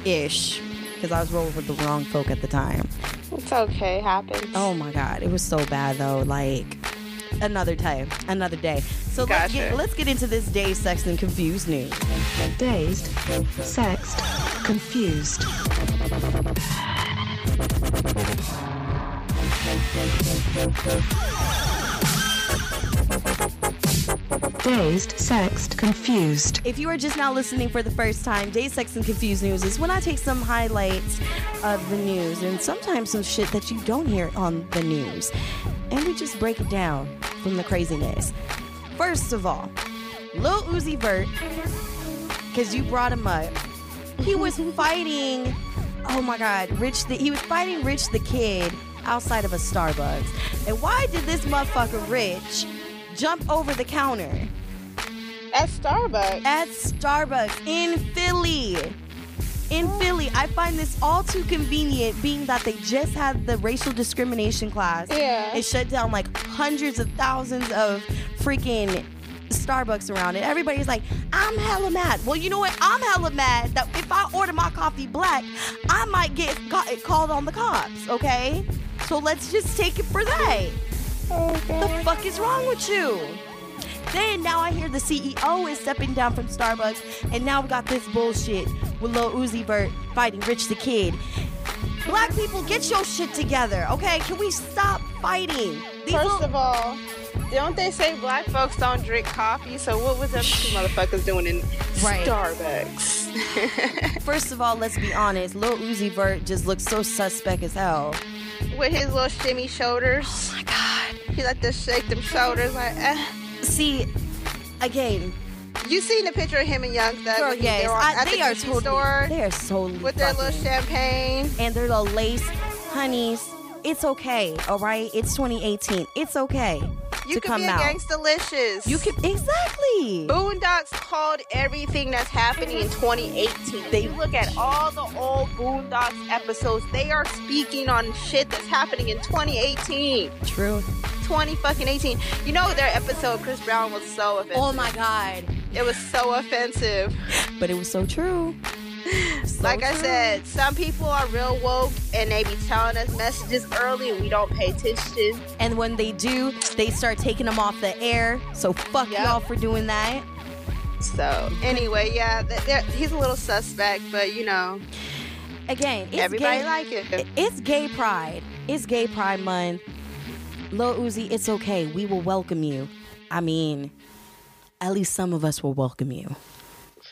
ish because i was rolling with the wrong folk at the time It's okay, it happens. oh my god it was so bad though like another time another day. So let's get let's get into this day sex and confused news. Dazed, sexed, confused. Dazed, sexed, confused. If you are just now listening for the first time, Day Sex and Confused News is when I take some highlights of the news and sometimes some shit that you don't hear on the news. And we just break it down from the craziness. First of all, Lil Uzi Vert, because you brought him up, he was fighting, oh my God, Rich, the, he was fighting Rich the Kid outside of a Starbucks. And why did this motherfucker Rich jump over the counter? At Starbucks. at Starbucks in Philly. In oh. Philly, I find this all too convenient, being that they just had the racial discrimination class. Yeah. It shut down like hundreds of thousands of freaking Starbucks around it. Everybody's like, I'm hella mad. Well, you know what? I'm hella mad that if I order my coffee black, I might get ca- called on the cops, okay? So let's just take it for that. The fuck is wrong with you? Then now I hear the CEO is stepping down from Starbucks, and now we got this bullshit with Lil Uzi Vert fighting Rich the Kid. Black people, get your shit together, okay? Can we stop fighting? These First of all, don't they say black folks don't drink coffee? So what was them two motherfuckers doing in Right. Starbucks? First of all, let's be honest. Lil Uzi Vert just looks so suspect as hell. With his little shimmy shoulders. Oh My God. He like to shake them shoulders like eh. See, again, You seen the picture of him and Young Thug girl, yes, they were I, at they the are totally, store they are so with their little champagne. and their little lace honeys. It's okay, all right. It's 2018. It's okay You to could come be out. against delicious. You can exactly. Boondocks called everything that's happening in 2018. If They- you look at all the old Boondocks episodes, they are speaking on shit that's happening in 2018. True. 20 fucking 18. You know their episode, Chris Brown was so offensive. Oh my god. It was so offensive. But it was so true. So like I said, some people are real woke and they be telling us messages early and we don't pay attention. and when they do, they start taking them off the air. So fuck Yep. y'all for doing that. So anyway, yeah, he's a little suspect, but you know, Again, it's everybody gay, like it. It's gay pride. It's gay pride month. Lil Uzi, it's okay. We will welcome you. I mean, at least some of us will welcome you.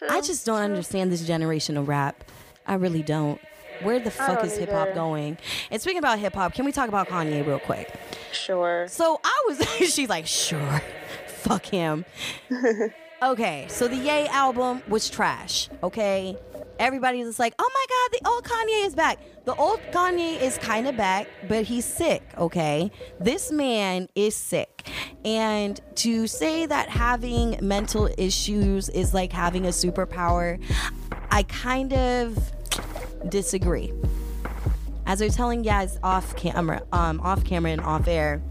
I just don't understand this generation of rap. I really don't. Where the fuck is hip hop going? And speaking about hip hop, can we talk about Kanye real quick? Sure. So I was, she's like, sure, fuck him. okay, so the Yay album was trash. Okay, everybody's just like, oh my god, the old Kanye is back. The old Kanye is kind of back, but he's sick. Okay, this man is sick, and to say that having mental issues is like having a superpower, I kind of disagree. As was telling guys off camera, um, off camera and off air,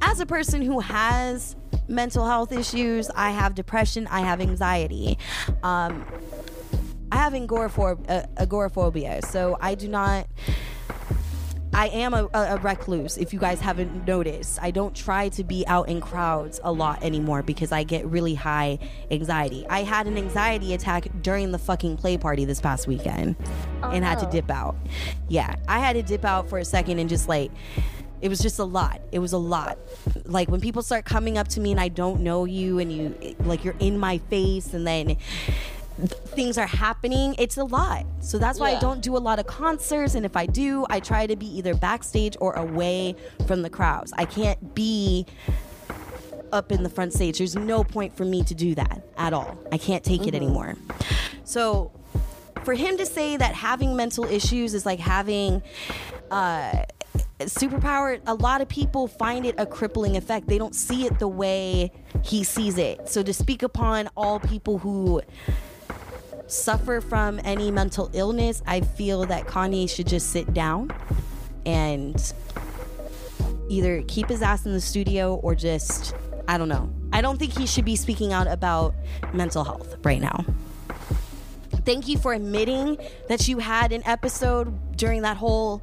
as a person who has mental health issues, I have depression, I have anxiety. Um, I have agoraphob- uh, agoraphobia, so I do not. I am a, a, a recluse, if you guys haven't noticed. I don't try to be out in crowds a lot anymore because I get really high anxiety. I had an anxiety attack during the fucking play party this past weekend and had to dip out. Yeah, I had to dip out for a second and just like, it was just a lot. It was a lot. Like when people start coming up to me and I don't know you and you, like, you're in my face and then things are happening, it's a lot. So that's why I don't do a lot of concerts. And if I do, I try to be either backstage or away from the crowds. I can't be up in the front stage. There's no point for me to do that at all. I can't take it anymore. So for him to say that having mental issues is like having uh superpower a lot of people find it a crippling effect. They don't see it the way he sees it. So to speak upon all people who suffer from any mental illness i feel that kanye should just sit down and either keep his ass in the studio or just i don't know. I don't think he should be speaking out about mental health right now thank you for admitting that you had an episode during that whole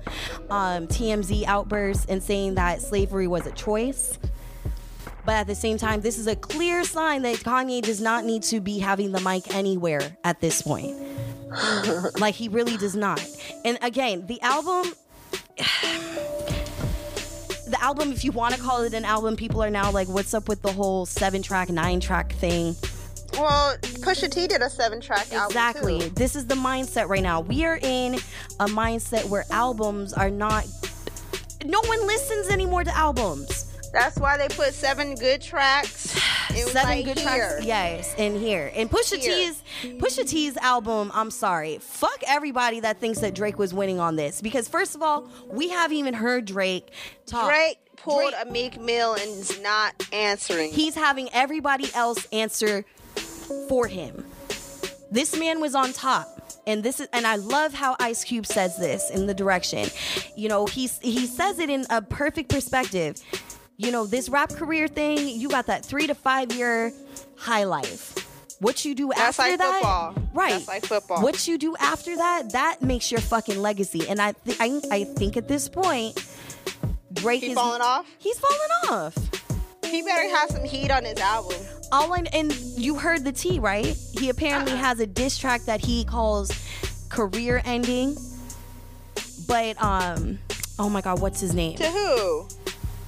um, TMZ outburst and saying that slavery was a choice. But at the same time, this is a clear sign that Kanye does not need to be having the mic anywhere at this point. like, he really does not. And again, the album. The album, if you want to call it an album, people are now like, what's up with the whole seven track, nine track thing? Well, Pusha T did a seven-track album Exactly. This is the mindset right now. We are in a mindset where albums are not. No one listens anymore to albums. That's why they put seven good tracks. Seven like good here. tracks, yes, in here. And Pusha Here. T's Pusha T's album. I'm sorry, fuck everybody that thinks that Drake was winning on this because first of all, we haven't even heard Drake talk. Drake pulled Drake- a Meek Mill and is not answering. He's having everybody else answer for him. This man was on top. And this is and I love how Ice Cube says this in the direction. You know, he's he says it in a perfect perspective. You know, this rap career thing, you got that 3 to 5 year high life. What you do That's after like that, football. right? That's like football. What you do after that, that makes your fucking legacy. And I, th- I, I think at this point, Drake He is falling off? He's falling off He better have some heat on his album. all I, and you heard the T, right? He apparently has a diss track that he calls career ending. But um oh my god, what's his name? To who?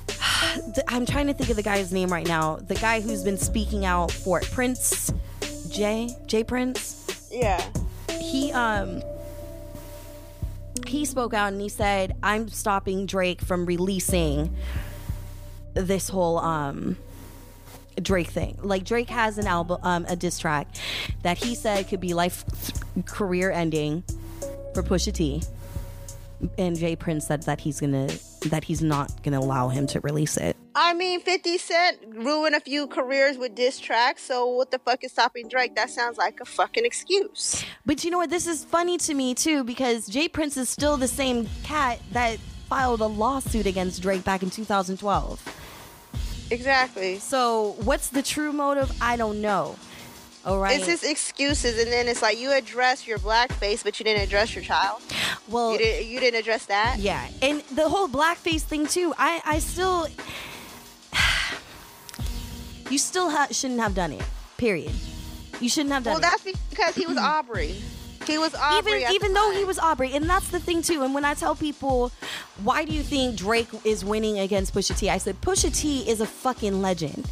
I'm trying to think of the guy's name right now. The guy who's been speaking out for it. Prince J J Prince. Yeah. He um he spoke out and he said, "I'm stopping Drake from releasing this whole um Drake thing. Like Drake has an album, um, a diss track that he said could be life career ending for Pusha T. And J Prince said that he's gonna that he's not gonna allow him to release it. I mean, 50 Cent ruined a few careers with diss tracks, so what the fuck is stopping Drake? That sounds like a fucking excuse. But you know what? This is funny to me too because J Prince is still the same cat that filed a lawsuit against Drake back in 2012. Exactly. So, what's the true motive? I don't know. All right. It's just excuses, and then it's like you address your black face, but you didn't address your child. well, You didn't. You didn't address that. Yeah, and the whole blackface thing too. I I still, you still ha- shouldn't have done it. Period. You shouldn't have done it. Well, it. that's because he was Aubrey. He was Aubrey. even even though he was Aubrey, and that's the thing too. And when I tell people, why do you think Drake is winning against Pusha T? I said Pusha T is a fucking legend.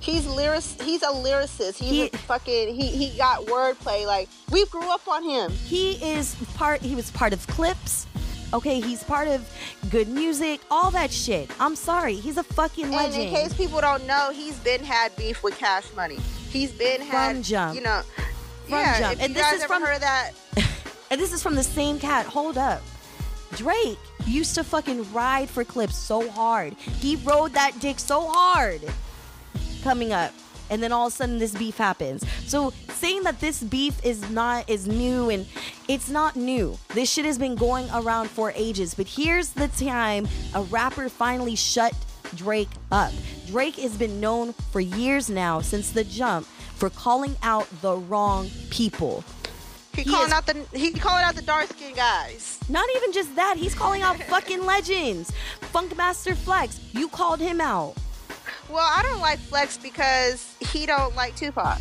He's lyric. He's a lyricist. He's He- a fucking. He he got wordplay. Like we grew up on him. He is part. He was part of Clipse. Okay, he's part of good music, all that shit. I'm sorry, he's a fucking legend. And in case people don't know, he's been had beef with Cash Money. He's been had jump. You know. From yeah. jump. And this is from- heard that, And this is from the same cat. Hold up. Drake used to fucking ride for Clipse so hard. He rode that dick so hard coming up. And then all of a sudden this beef happens. So saying that this beef is not is new and it's not new. This shit has been going around for ages. But here's the time a rapper finally shut Drake up. Drake has been known for years now since the jump for calling out the wrong people. he, He calling is- out the he calling out the dark skinned guys. Not even just that, he's calling out fucking legends. Funkmaster Flex, you called him out. Well, I don't like Flex because he don't like Tupac.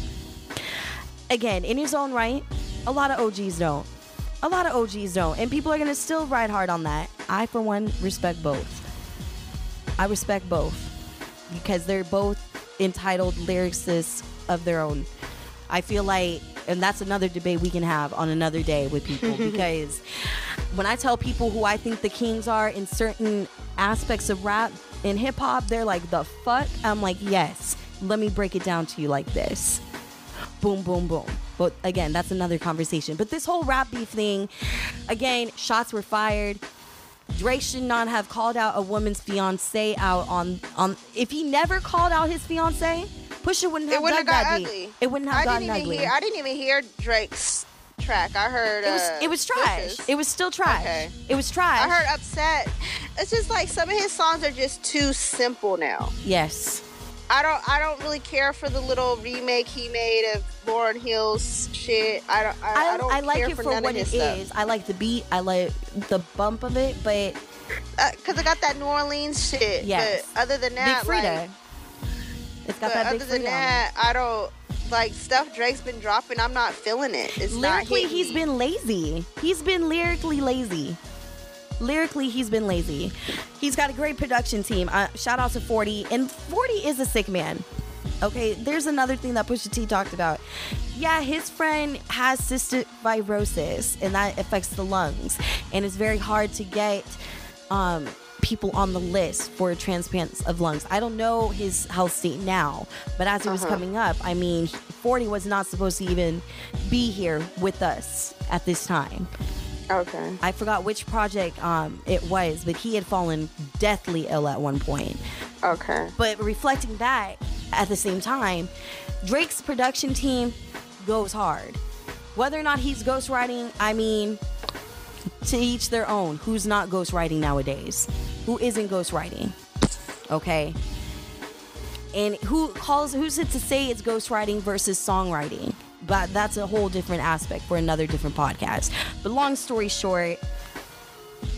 Again, in his own right, a lot of OGs don't. A lot of OGs don't. And people are gonna still ride hard on that. I, for one, respect both. I respect both. Because they're both entitled lyricists of their own. I feel like, and that's another debate we can have on another day with people because when I tell people who I think the kings are in certain aspects of rap and hip hop, they're like, the fuck? I'm like, yes. Let me break it down to you like this. Boom, boom, boom. But again, that's another conversation. But this whole rap beef thing, again, shots were fired. Drake should not have called out a woman's fiance out on on. If he never called out his fiance, Pusha wouldn't have It wouldn't have got ugly. It wouldn't have I gotten didn't even ugly. hear. I didn't even hear Drake's track. I heard. it was uh, it was trash. Push's. It was still trash. Okay. It was trash. I heard upset. It's just like some of his songs are just too simple now. yes. I don't I don't really care for the little remake he made of Lauryn Hill's shit. I don't I, I, don't I like care it for, for what it his is. I like the beat. I like the bump of it, but stuff. Because I got that New Orleans shit. Yes. But other than Big that, Freedia. like, it's got but that other than Freedia. on it. that, I don't like stuff Drake's been dropping. I'm not feeling it. It's not lyrically he's been lazy he's been lyrically lazy lyrically he's been lazy he's got a great production team uh, shout out to 40 and 40 is a sick man okay there's another thing that pusha t talked about yeah his friend has cystic fibrosis and that affects the lungs and it's very hard to get um people on the list for transplants of lungs. I don't know his health state now, but as it was coming up, I mean, 40 was not supposed to even be here with us at this time. Okay. I forgot which project um, it was, but he had fallen deathly ill at one point. Okay. But reflecting back at the same time, Drake's production team goes hard. Whether or not he's ghostwriting, I mean, to each their own. Who's not ghostwriting nowadays? Who isn't ghostwriting? Okay. And who calls, who's it to say it's ghostwriting versus songwriting? But that's a whole different aspect for another different podcast. But long story short,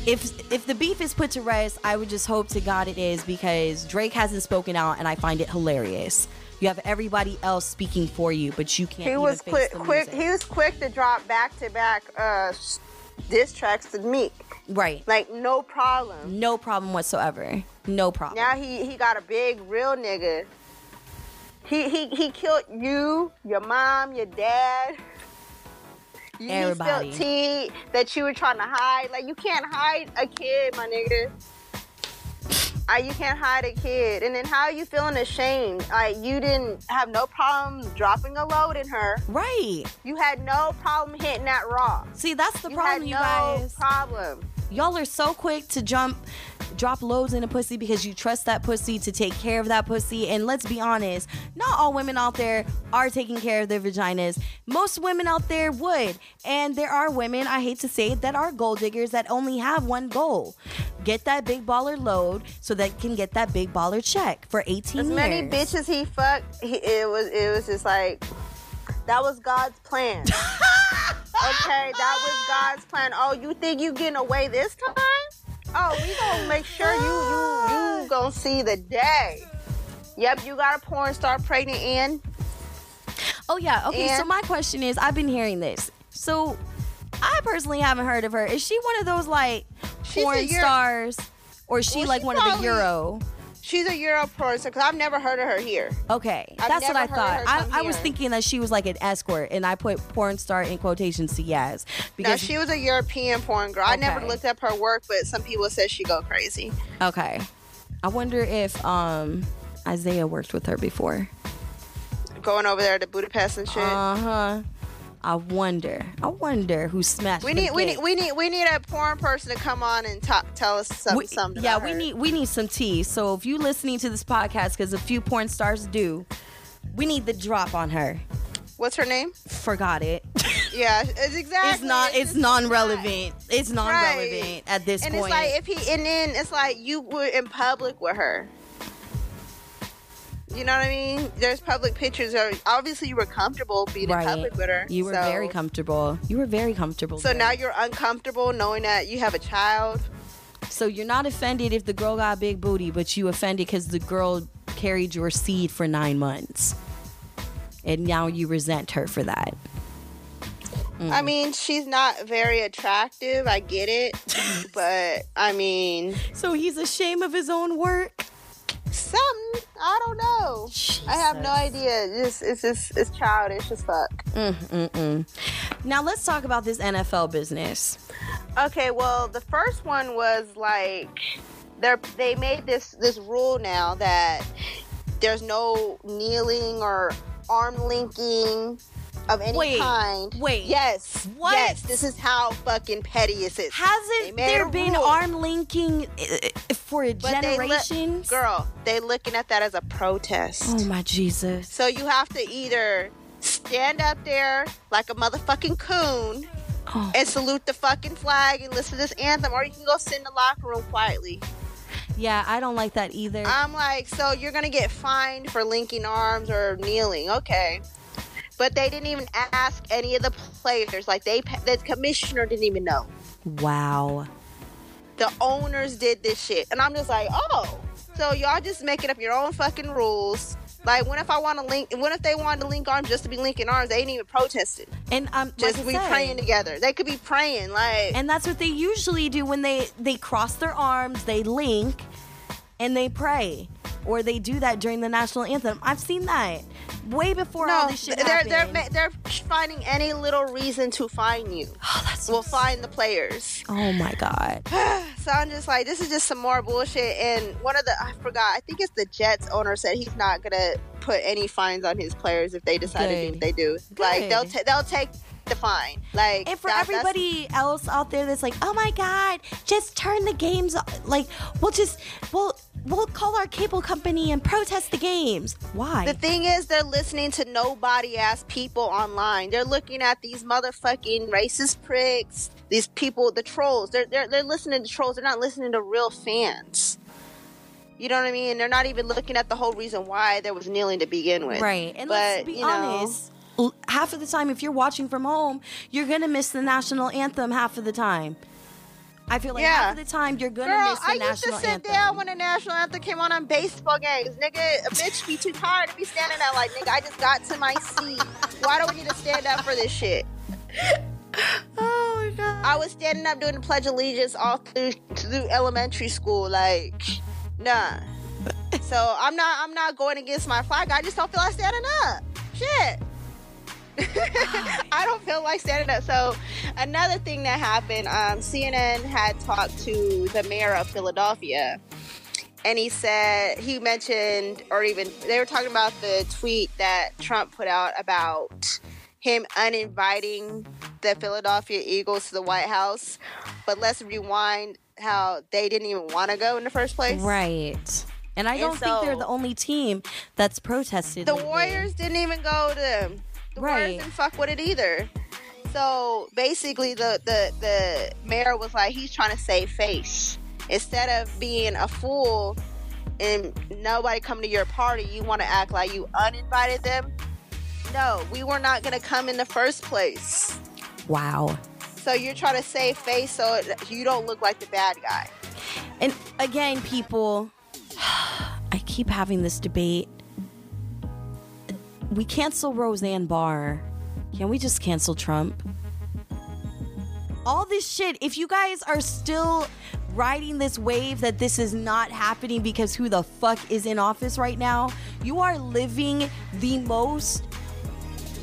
if if the beef is put to rest, I would just hope to God it is because Drake hasn't spoken out, and I find it hilarious. You have everybody else speaking for you, but you can't. He was quick. Quick. He was quick to drop back to back uh diss tracks to Meek. right. Like no problem. No problem whatsoever. No problem. Now he he got a big real nigga. He he he killed you, your mom, your dad. You, Everybody. He spilled tea that you were trying to hide. Like you can't hide a kid, my nigga. Uh, you can't hide a kid. And then how are you feeling ashamed? Like you didn't have no problem dropping a load in her. Right. You had no problem hitting that raw. See, that's the You problem, had you no guys. problem. Y'all are so quick to jump, drop loads in a pussy because you trust that pussy to take care of that pussy. And let's be honest, not all women out there are taking care of their vaginas. Most women out there would. And there are women, I hate to say it, that are gold diggers that only have one goal get that big baller load so they can get that big baller check for 18 As years. many bitches he fucked, he, it was it was just like That was God's plan. okay, that was God's plan. Oh, you think you getting away this time? Oh, we gonna make sure you you you gonna see the day. Yep, you got a porn star pregnant and Oh yeah. Okay. So my question is, I've been hearing this. So I personally haven't heard of her. Is she one of those like She's porn stars, or is she Well, like one of the Euro? She's a Euro porn star because I've never heard of her here. Okay, I've that's what I thought. I, I was thinking that she was like an escort, and I put porn star in quotations to yes No, she was a European porn girl. I never looked up her work, but some people said she go crazy. okay. I wonder if um Isaiah worked with her before. Going over there to Budapest and shit. Uh huh. I wonder. I wonder who smashed. we need, we need, we need, we need a porn person to come on and talk, tell us something. We- something yeah, we need we need some tea. So if you're listening to this podcast, because a few porn stars do, we need the drop on her. What's her name? Forgot it. Yeah, it's exactly. it's not. It's just non-relevant. It's non-relevant at this And point. it's like if he, and then it's like you were in public with her. You know what I mean? There's public pictures. Or obviously, you were comfortable being Right. in public with her. you were so- very comfortable. You were very comfortable. So there. now you're uncomfortable knowing that you have a child. So you're not offended if the girl got a big booty, but you offended because the girl carried your seed for nine months, and now you resent her for that. Mm. I mean, she's not very attractive. I get it, but I mean, So he's ashamed of his own work. Something. I don't know. I have no idea. It's it's just it's childish as fuck. Mm-mm-mm. Now let's talk about this NFL business. Okay, well, the first one was like they they made this this rule now that there's no kneeling or arm linking of any Wait, kind. wait. Yes. What? Yes. This is how fucking petty it is. Hasn't there a been arm linking uh, for But they look- generations? Girl, they looking at that as a protest. Oh my Jesus! So you have to either stand up there like a motherfucking coon Oh. and salute the fucking flag and listen to this anthem, or you can go sit in the locker room quietly. Yeah, I don't like that either. I'm like, so you're gonna get fined for linking arms or kneeling, okay? But they didn't even ask any of the players. Like they, the commissioner didn't even know. wow. The owners did this shit, and I'm just like, oh, so y'all just making up your own fucking rules. Like, what if I want to link? What if they wanted to link arms just to be linking arms? They ain't even protested. And um, Just like said, praying together. They could be praying, like, and that's what they usually do when they they cross their arms, they link, and they pray, or they do that during the national anthem. I've seen that way before all this shit they're they're they're finding any little reason to fine you. oh, that's We'll find the players. Oh my god. So I'm just like, this is just some more bullshit. And one of the, I forgot, I think it's the Jets owner said he's not gonna put any fines on his players if they decide to do what they do. Like they'll Good. ta- they'll take the fine. Like And for that- everybody else out there that's like, oh my god, just turn the games like we'll just we'll we'll call our cable company and protest the games. Why? The thing is, they're listening to nobody ass people online. They're looking at these motherfucking racist pricks, these people, the trolls. They're, they're, they're listening to trolls. They're not listening to real fans. You know what I mean? They're not even looking at the whole reason why there was kneeling to begin with. right. And but, let's be you know, honest. Half of the time, if you're watching from home, you're gonna miss the national anthem half of the time. I feel like Yeah. half of the time you're gonna Girl, miss the I used to sit anthem. down when the national anthem came on on baseball games. Nigga, a bitch be too tired to be standing there like, nigga, I just got to my seat. Why do we need to stand up for this shit? oh my god. I was standing up doing the Pledge of Allegiance all through through elementary school. Like, nah. So I'm not I'm not going against my flag. I just don't feel like standing up. Shit. I don't feel like standing up. So another thing that happened, um, CNN had talked to the mayor of Philadelphia, and he said he mentioned, or even they were talking about the tweet that Trump put out about him uninviting the Philadelphia Eagles to the White House. But let's rewind how they didn't even want to go in the first place. Right. And I And don't think they're the only team that's protested. The lately. Warriors didn't even go to them. The Right. Warriors didn't fuck with it either. So basically, the, the the mayor was like, he's trying to save face. Instead of being a fool and nobody come to your party, you want to act like you uninvited them. no, we were not going to come in the first place. Wow. So you're trying to save face so it- you don't look like the bad guy. And again, people, I keep having this debate. We cancel Roseanne Barr. Can we just cancel Trump? All this shit, if you guys are still riding this wave that this is not happening because who the fuck is in office right now, you are living the most,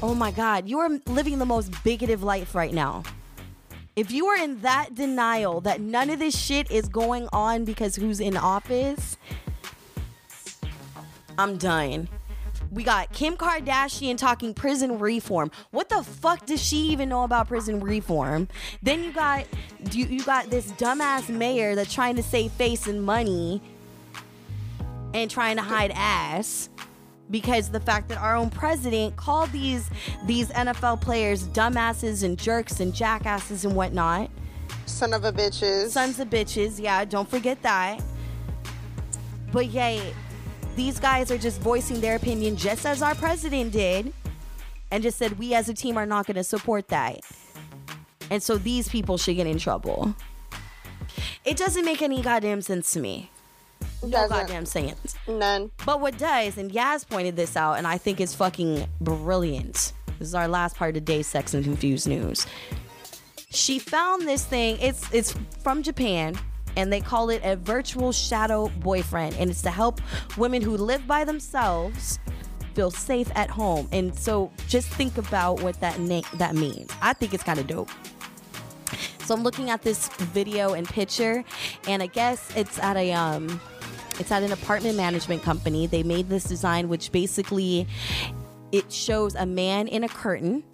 oh my God, you are living the most bigoted life right now. If you are in that denial that none of this shit is going on because who's in office, I'm done. We got Kim Kardashian talking prison reform. What the fuck does she even know about prison reform? Then you got you, you got this dumbass mayor that's trying to save face and money and trying to hide ass because the fact that our own president called these these NFL players dumbasses and jerks and jackasses and whatnot. Son of a bitches. Sons of bitches, yeah, don't forget that. But yay, these guys are just voicing their opinion just as our president did and just said we as a team are not going to support that. And so these people should get in trouble. It doesn't make any goddamn sense to me. No Doesn't. goddamn sense. None. But what does, and Yaz pointed this out, and I think it's fucking brilliant. This is our last part of today's Sex and Confused news. She found this thing. It's it's from Japan, and they call it a virtual shadow boyfriend, and it's to help women who live by themselves feel safe at home. And so, just think about what that na- that means. I think it's kind of dope. So I'm looking at this video and picture, and I guess it's at a um, it's at an apartment management company. They made this design, which basically it shows a man in a curtain,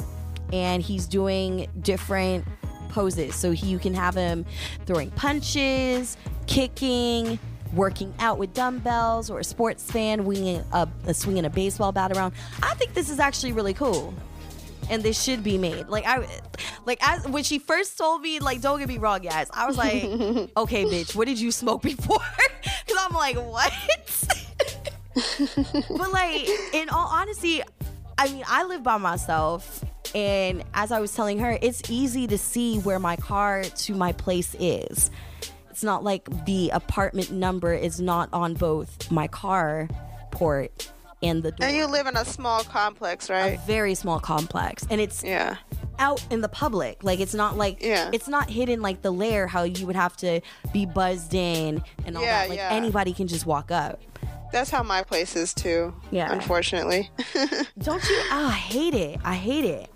and he's doing different poses. So he, you can have him throwing punches, kicking. Working out with dumbbells, or a sports fan winging a, a swinging a baseball bat around. I think this is actually really cool and this should be made. Like I, like as when she first told me, like don't get me wrong, guys. I was like, okay, bitch, what did you smoke before? Because I'm like, what? but like, in all honesty, I mean, I live by myself. And as I was telling her, it's easy to see where my car to my place is. It's not like the apartment number is not on both my car port and the door. And you live in a small complex, right? a very small complex and it's Yeah. out in the public like it's not like Yeah. it's not hidden like the lair how you would have to be buzzed in and all Yeah, that like yeah. anybody can just walk up That's how my place is too. Yeah. Unfortunately. don't you oh, i hate it i hate it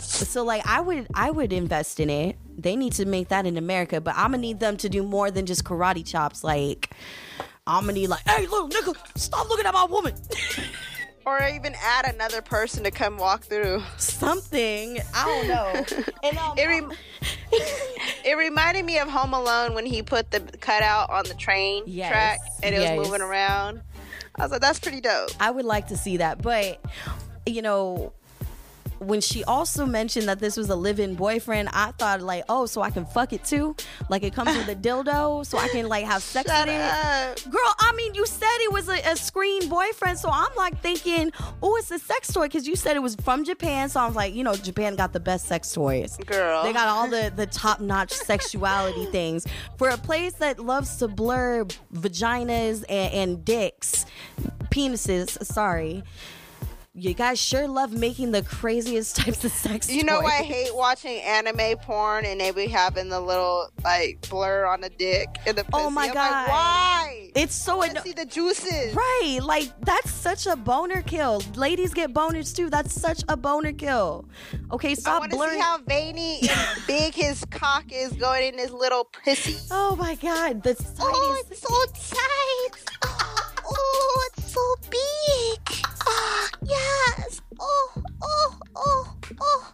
so like i would i would invest in it they need to make that in america but i'm gonna need them to do more than just karate chops like i'm gonna need like hey little nigga stop looking at my woman or even add another person to come walk through. something i don't know and um, It rem- it reminded me of Home Alone when he put the cutout on the train Yes, track and it yes. was moving around. I was like, that's pretty dope. I would like to see that. But, you know, when she also mentioned that this was a live-in boyfriend, I thought like, oh, so I can fuck it too? Like it comes with a dildo, so I can like have sex Shut with it. up. Girl, I mean, you said it was a, a screen boyfriend, so I'm like thinking, oh, it's a sex toy because you said it was from Japan. So I was like, you know, Japan got the best sex toys. Girl. They got all the, the top notch sexuality things. For a place that loves to blur vaginas and, and dicks, penises, sorry. You guys sure love making the craziest types of sex You know, toys. I hate watching anime porn and they be having the little like blur on the dick in the oh pussy. Oh my I'm God. Like, why? It's so I anno- see the juices. Right, like that's such a boner kill. Ladies get boners too. That's such a boner kill. Okay, I stop want to blurring. see how veiny and big his cock is going in his little pussy. oh my god, the Oh, it's so tight. Oh, it's so big. Oh, yes. Oh, oh, oh, oh.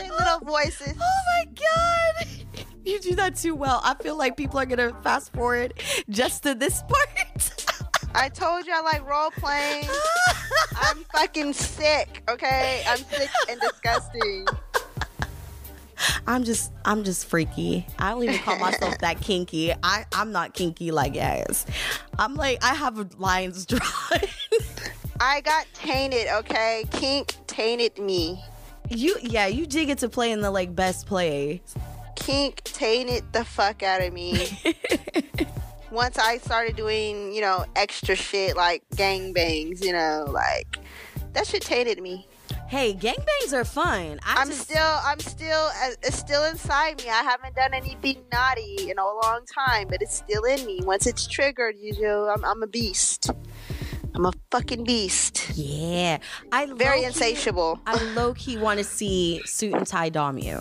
Their little voices. Oh my god, you do that too well. I feel like people are gonna fast forward just to this part. I told you I like role playing. I'm fucking sick, okay? I'm sick and disgusting. I'm just, I'm just freaky. I don't even call myself that kinky. I, I'm not kinky like yes. I'm like, I have lines drawn. I got tainted, okay? Kink tainted me. You yeah, you did get to play in the like best play. Kink tainted the fuck out of me. Once I started doing, you know, extra shit like gang bangs, you know, like that shit tainted me. Hey, gangbangs are fun. I I'm just, still, I'm still, uh, it's still inside me. I haven't done anything naughty in a long time, but it's still in me. Once it's triggered, you know, I'm, I'm a beast. I'm a fucking beast. yeah. I Very insatiable. I low key want to see suit and tie dom you.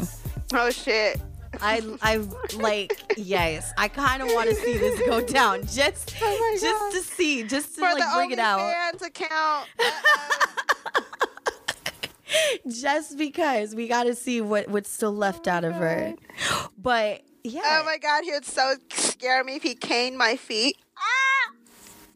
Oh shit. I I like yes. I kind of want to see this go down just Oh just to see, just to For like bring it out. OnlyFans account. Just because we got to see what what's still left out of her. But yeah. oh my god, he would so scare me if he caned my feet.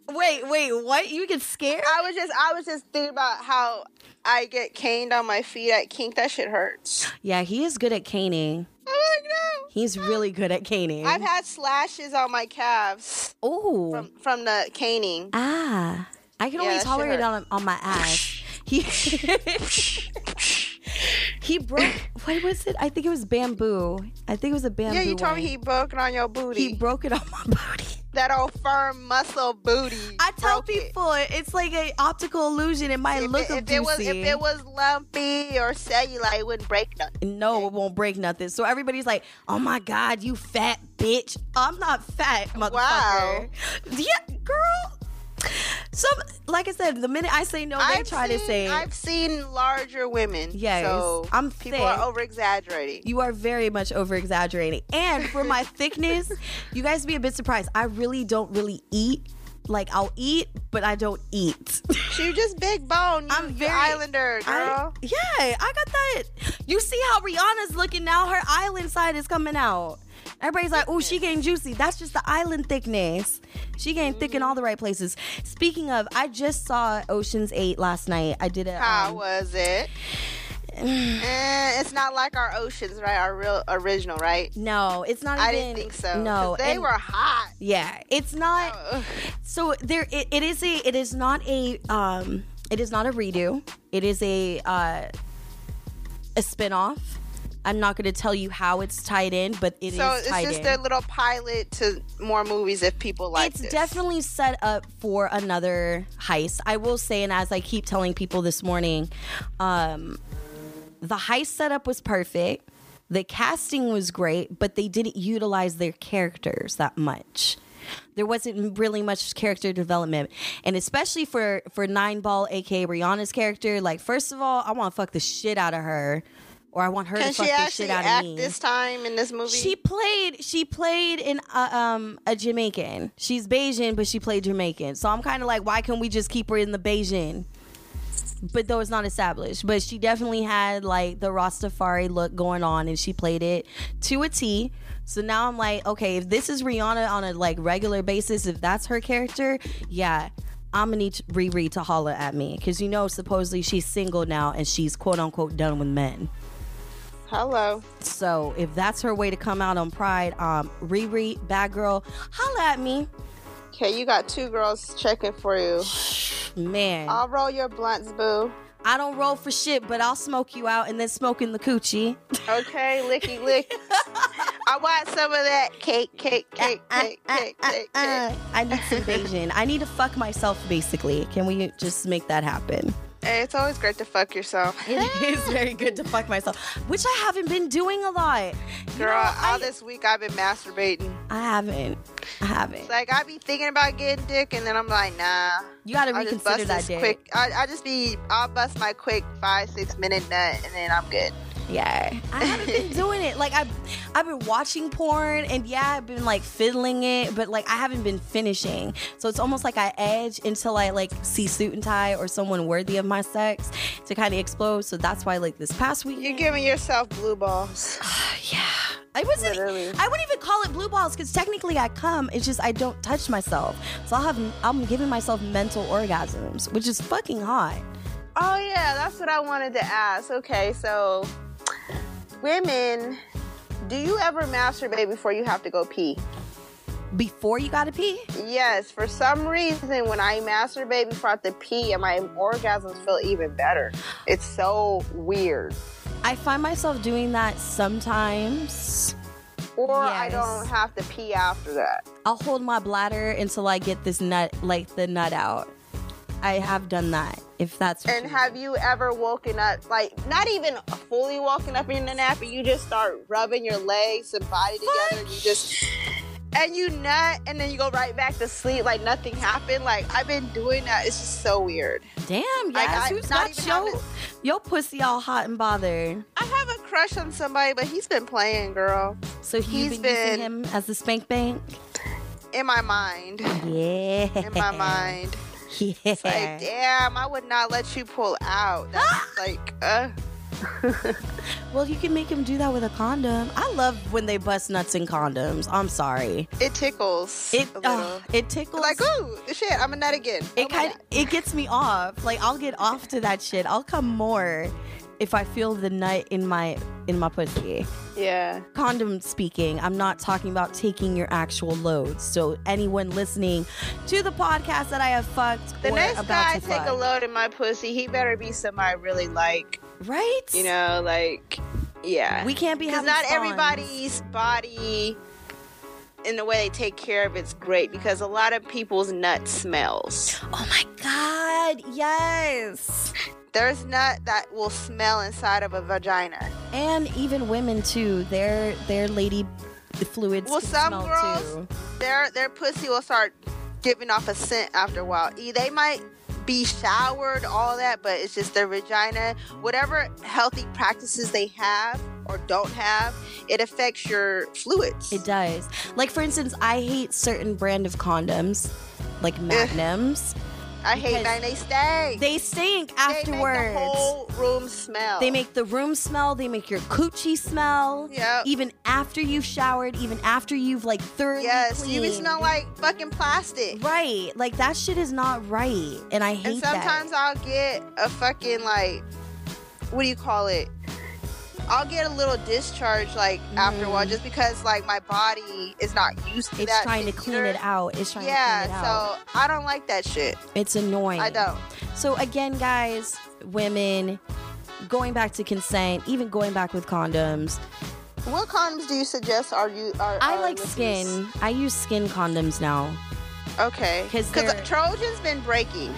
wait, wait, what? You get scared? I was just, I was just thinking about how I get caned on my feet at kink. That shit hurts. Yeah, he is good at caning. Oh my god. He's really good at caning. I've had slashes on my calves oh. from from the caning. Ah, I can Yeah, only tolerate it on, on my ass. He he broke. What was it? I think it was bamboo. I think it was a bamboo. Yeah, you told me he broke it on your booty. he broke it on my booty. that old firm muscle booty. I tell broke it. people it's like an optical illusion. It might If look it, if it was if it was lumpy or cellulite, it wouldn't break nothing. No, it won't break nothing. So everybody's like, "Oh my god, you fat bitch!" I'm not fat, motherfucker. Wow. Yeah, girl. Some, like I said, the minute I say no, they I've try seen, to say I've seen larger women. Yes, so I'm people thick. are over exaggerating. You are very much over exaggerating. And for my thickness, you guys be a bit surprised. I really don't really eat. Like I'll eat, but I don't eat. You just big bone. You, I'm very- Islander I- girl. yeah, I got that. You see how Rihanna's looking now? Her island side is coming out. Everybody's like, oh, she getting juicy. That's just the island thickness. She getting thick in all the right places. Speaking of, I just saw Ocean's 8 last night. I did it. How um, was it? Eh, it's not like our oceans, right? Our real original, right? no, it's not I even. didn't think so. No, they and- were hot. Yeah, it's not. Ugh. So there, it, it is a. It is not a. Um, it is not a redo. It is a uh, a spinoff. I'm not going to tell you how it's tied in, but it is So it's just in. their little pilot to more movies if people like it's this. definitely set up for another heist. I will say, and as I keep telling people this morning, um, the heist setup was perfect. The casting was great, but they didn't utilize their characters that much. There wasn't really much character development, and especially for for Nine Ball, aka Rihanna's character. Like, first of all, I want to fuck the shit out of her, or I want her Can to fuck she the shit out act of me. this time in this movie? She played. She played in uh, um a Jamaican. She's Bajan, but she played Jamaican. So I'm kind of like, why can't we just keep her in the Bajan? But though it's not established, but she definitely had like the Rastafari look going on, and she played it to a T. So now I'm like, okay, if this is Rihanna on a like regular basis, if that's her character, yeah. I'm gonna need Riri to holler at me because you know supposedly she's single now and she's quote unquote done with men. Hello. So if that's her way to come out on Pride, um, Riri, bad girl, holla at me, Okay, you got two girls checking for you. man. I'll roll your blunts, boo. I don't roll for shit, but I'll smoke you out and then smoke in the coochie. Okay, licky lick. I want some of that cake, cake, cake, cake, cake, cake, Uh, cake. I need some Bajan. I need to fuck myself, basically. Can we just make that happen? Hey, it's always great to fuck yourself. It is very good to fuck myself, which I haven't been doing a lot. You Girl, know, all I, this week I've been masturbating. I haven't. I haven't. Like I be thinking about getting dick, and then I'm like, nah. You got to I'll reconsider bust that day. quick. I I just be I'll bust my quick five six minute nut, and then I'm good. Yeah, I haven't been doing it. Like I've, I've been watching porn, and yeah, I've been like fiddling it, but like I haven't been finishing. So it's almost like I edge until I like see suit and tie or someone worthy of my sex to kind of explode. So that's why like this past week, You're giving yourself blue balls. yeah, I wasn't. Literally. I wouldn't even call it blue balls because technically I come. It's just I don't touch myself. So I'll have. I'm giving myself mental orgasms, which is fucking hot. Oh yeah, that's what I wanted to ask. Okay, so women, do you ever masturbate before you have to go pee? before you gotta pee? Yes, for some reason, when I masturbate before I have to pee, and my orgasms feel even better. It's so weird. I find myself doing that sometimes. Or I don't have to pee after that. I'll hold my bladder until I get this nut, like the nut out. I have done that. If that's what And you- have you ever woken up, like, not even fully woken up in the nap, and you just start rubbing your legs and body together, and you just, and you nut, and then you go right back to sleep like nothing happened? Like, I've been doing that. It's just so weird. damn, yes, I- who's not got your having- your pussy all hot and bothered? I have a crush on somebody, but he's been playing, girl, So He's been, using been- him as the spank bank? in my mind. Yeah, In my mind. Yeah. It's like, damn, I would not let you pull out. That's like, uh. Well, you can make him do that with a condom. I love when they bust nuts in condoms. I'm sorry. It tickles. It oh, it tickles. like, ooh, shit, I'm a nut again. it Oh kind it gets me off. Like I'll get off to that shit. I'll come more if I feel the nut in my in my pussy. Yeah. Condom speaking, I'm not talking about taking your actual loads. So anyone listening to the podcast that I have fucked The next guy to take fuck, a load in my pussy, he better be somebody I really like. right? You know, like, yeah. we can't be Because not spawns. everybody's body in the way they take care of it's great because a lot of people's nut smells. Oh my god, yes. There's nut that will smell inside of a vagina. And even women too. Their their lady fluids Well, some smell girls- too. Their their pussy will start giving off a scent after a while. They might be showered, all that, but it's just their vagina. Whatever healthy practices they have or don't have, it affects your fluids. It does. Like for instance, I hate certain brand of condoms, like Magnums. I hate that. They stay. They stink They afterwards. make the whole room smell. They make the room smell. They make your coochie smell. Yep. Even after you've showered, even after you've like thoroughly yes, you smell like fucking plastic. Right. Like that shit is not right. And I hate that. And sometimes that. I'll get a fucking like, what do you call it? I'll get a little discharge like after a while, Mm. just because like my body is not used to It's that. It's trying to clean it out. It's trying Yeah, to clean it out. Yeah, so I don't like that shit. It's annoying. I don't. So again, guys, women, going back to consent, even going back with condoms. What condoms do you suggest? Are you? Are, I like listeners- skin. I use skin condoms now. Okay. 'Cause because Trojan's been breaking.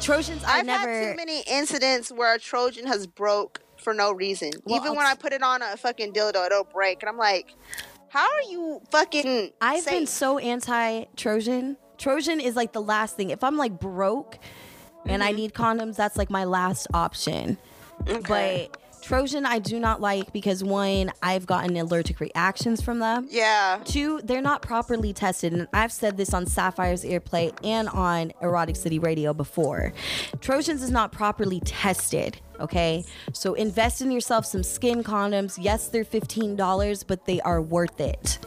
Trojans, I I've never. had too many incidents where a Trojan has broke for no reason. Well, Even I'll when I put it on a fucking dildo, it'll break, and I'm like, how are you fucking? I've been so anti Trojan. Trojan is like the last thing. If I'm like broke and I need condoms, that's like my last option. Mm-hmm. Okay. But Trojan, I do not like because one, I've gotten allergic reactions from them. yeah. Two, they're not properly tested. And I've said this on Sapphire's Earplay and on Erotic City Radio before. Trojans is not properly tested. Okay. So invest in yourself some skin condoms. Yes, they're $15, but they are worth it.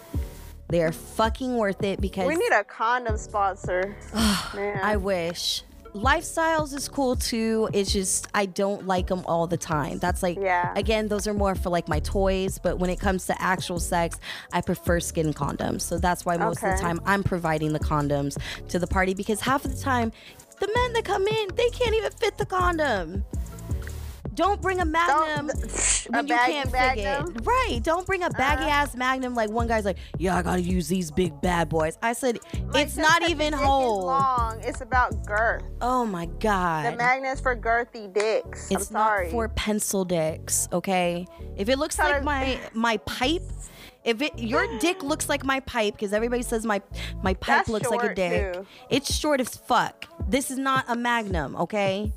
They are fucking worth it because We need a condom sponsor. Man. I wish. Lifestyles is cool too. It's just I don't like them all the time. That's like Yeah. again, those are more for like my toys, but when it comes to actual sex, I prefer skin condoms. So that's why most of the time I'm providing the condoms to the party because half of the time the men that come in, they can't even fit the condom. Don't bring a magnum Don't- when a you can't fit it. Right. Don't bring a baggy Uh. ass magnum like one guy's like, yeah, I gotta use these big bad boys. I said, Like, it's not even the dick is whole. long. It's about girth. Oh my god. The magnum's for girthy dicks. it's I'm sorry. not for pencil dicks, okay? If it looks like my my pipe, if it your dick looks like my pipe because everybody says my my pipe That's looks like a dick. too. It's short as fuck. This is not a magnum, okay?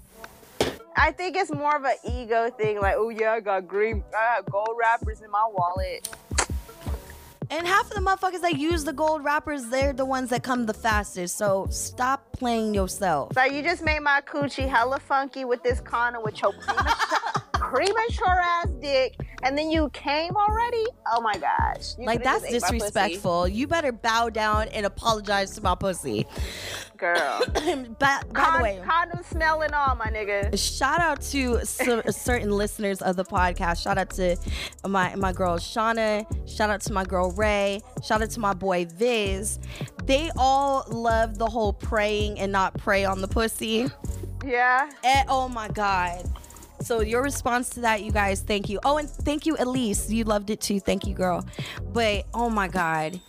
I think it's more of an ego thing. Like, oh yeah, I got green, I got gold wrappers in my wallet. And half of the motherfuckers that use the gold wrappers, they're the ones that come the fastest. So stop playing yourself. So you just made my coochie hella funky with this condom with your premature ass dick, and then you came already. Oh my gosh! You Like that's just ate my pussy. disrespectful. You better bow down and apologize to my pussy. Girl. by, by the way, condom smell and all, my nigga. shout out to some, certain listeners of the podcast. Shout out to my my girl Shauna. Shout out to my girl Ray. Shout out to my boy Viz. They all love the whole praying and not pray on the pussy. Yeah. Eh, oh my god. So your response to that, you guys, thank you. Oh, and thank you, Elise. You loved it too. Thank you, girl. But oh my god,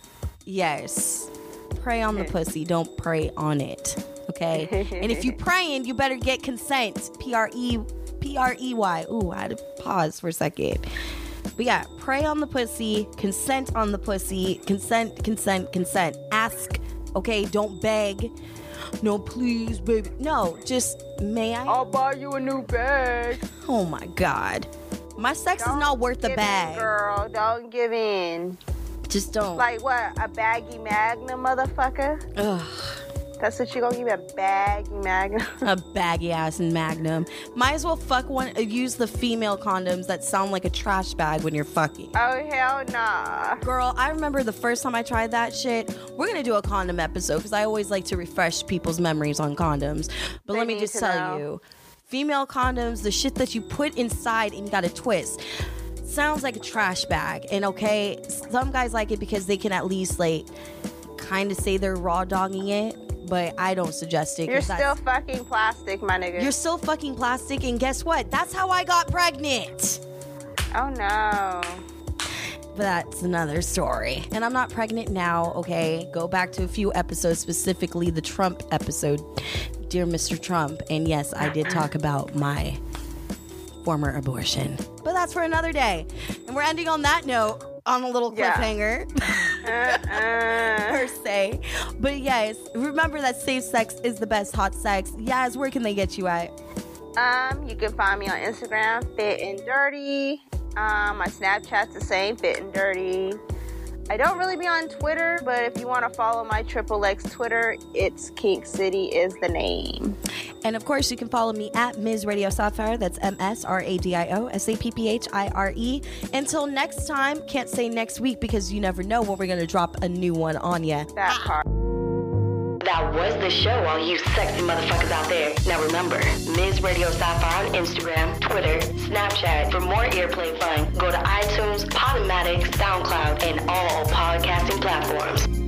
yes. Pray on the pussy. Don't pray on it. Okay. and if you praying, you better get consent. P R E P R E Y. Ooh, I had to pause for a second. But yeah, pray on the pussy, consent on the pussy, consent, consent, consent. Ask, okay? Don't beg. No, please, baby. No, just may I? I'll buy you a new bag. Oh my god. My sex is Don't not worth the give in, bag. girl. Don't give in. Just don't. Like what? A baggy magnum, motherfucker? Ugh, That's what you gonna give me a baggy magnum? a baggy ass magnum. Might as well fuck one. uh, Use the female condoms that sound like a trash bag when you're fucking. oh hell nah. Girl, I remember the first time I tried that shit. We're gonna do a condom episode because I always like to refresh people's memories on condoms. But They let me just tell know. you, female condoms, the shit that you put inside and you gotta twist. Sounds like a trash bag. And okay, some guys like it because they can at least like kind of say they're raw dogging it, but I don't suggest it. You're still fucking plastic, my nigga. you're still fucking plastic, and guess what? That's how I got pregnant. oh no. But that's another story. And I'm not pregnant now, okay? Go back to a few episodes, specifically the Trump episode, Dear Mr. Trump. And yes, I did talk about my former abortion. But that's for another day. And we're ending on that note, on a little Yeah. cliffhanger. Uh-uh. per se. But yes, remember that safe sex is the best hot sex. Yaz, where can they get you at? Um, you can find me on Instagram, Fit and Dirty. Um, my Snapchat's the same, Fit and Dirty. I don't really be on Twitter, but if you want to follow my Triple X Twitter, it's Kink City is the name. And of course, you can follow me at Ms. Radio Sapphire. That's M S R A D I O S A P P H I R E. Until next time, can't say next week because you never know when we're going to drop a new one on you. That part. That was the show, all you sexy motherfuckers out there. Now remember, Ms. Radio Sapphire on Instagram, Twitter, Snapchat. For more earplay fun, go to iTunes, Podomatic, SoundCloud, and all podcasting platforms.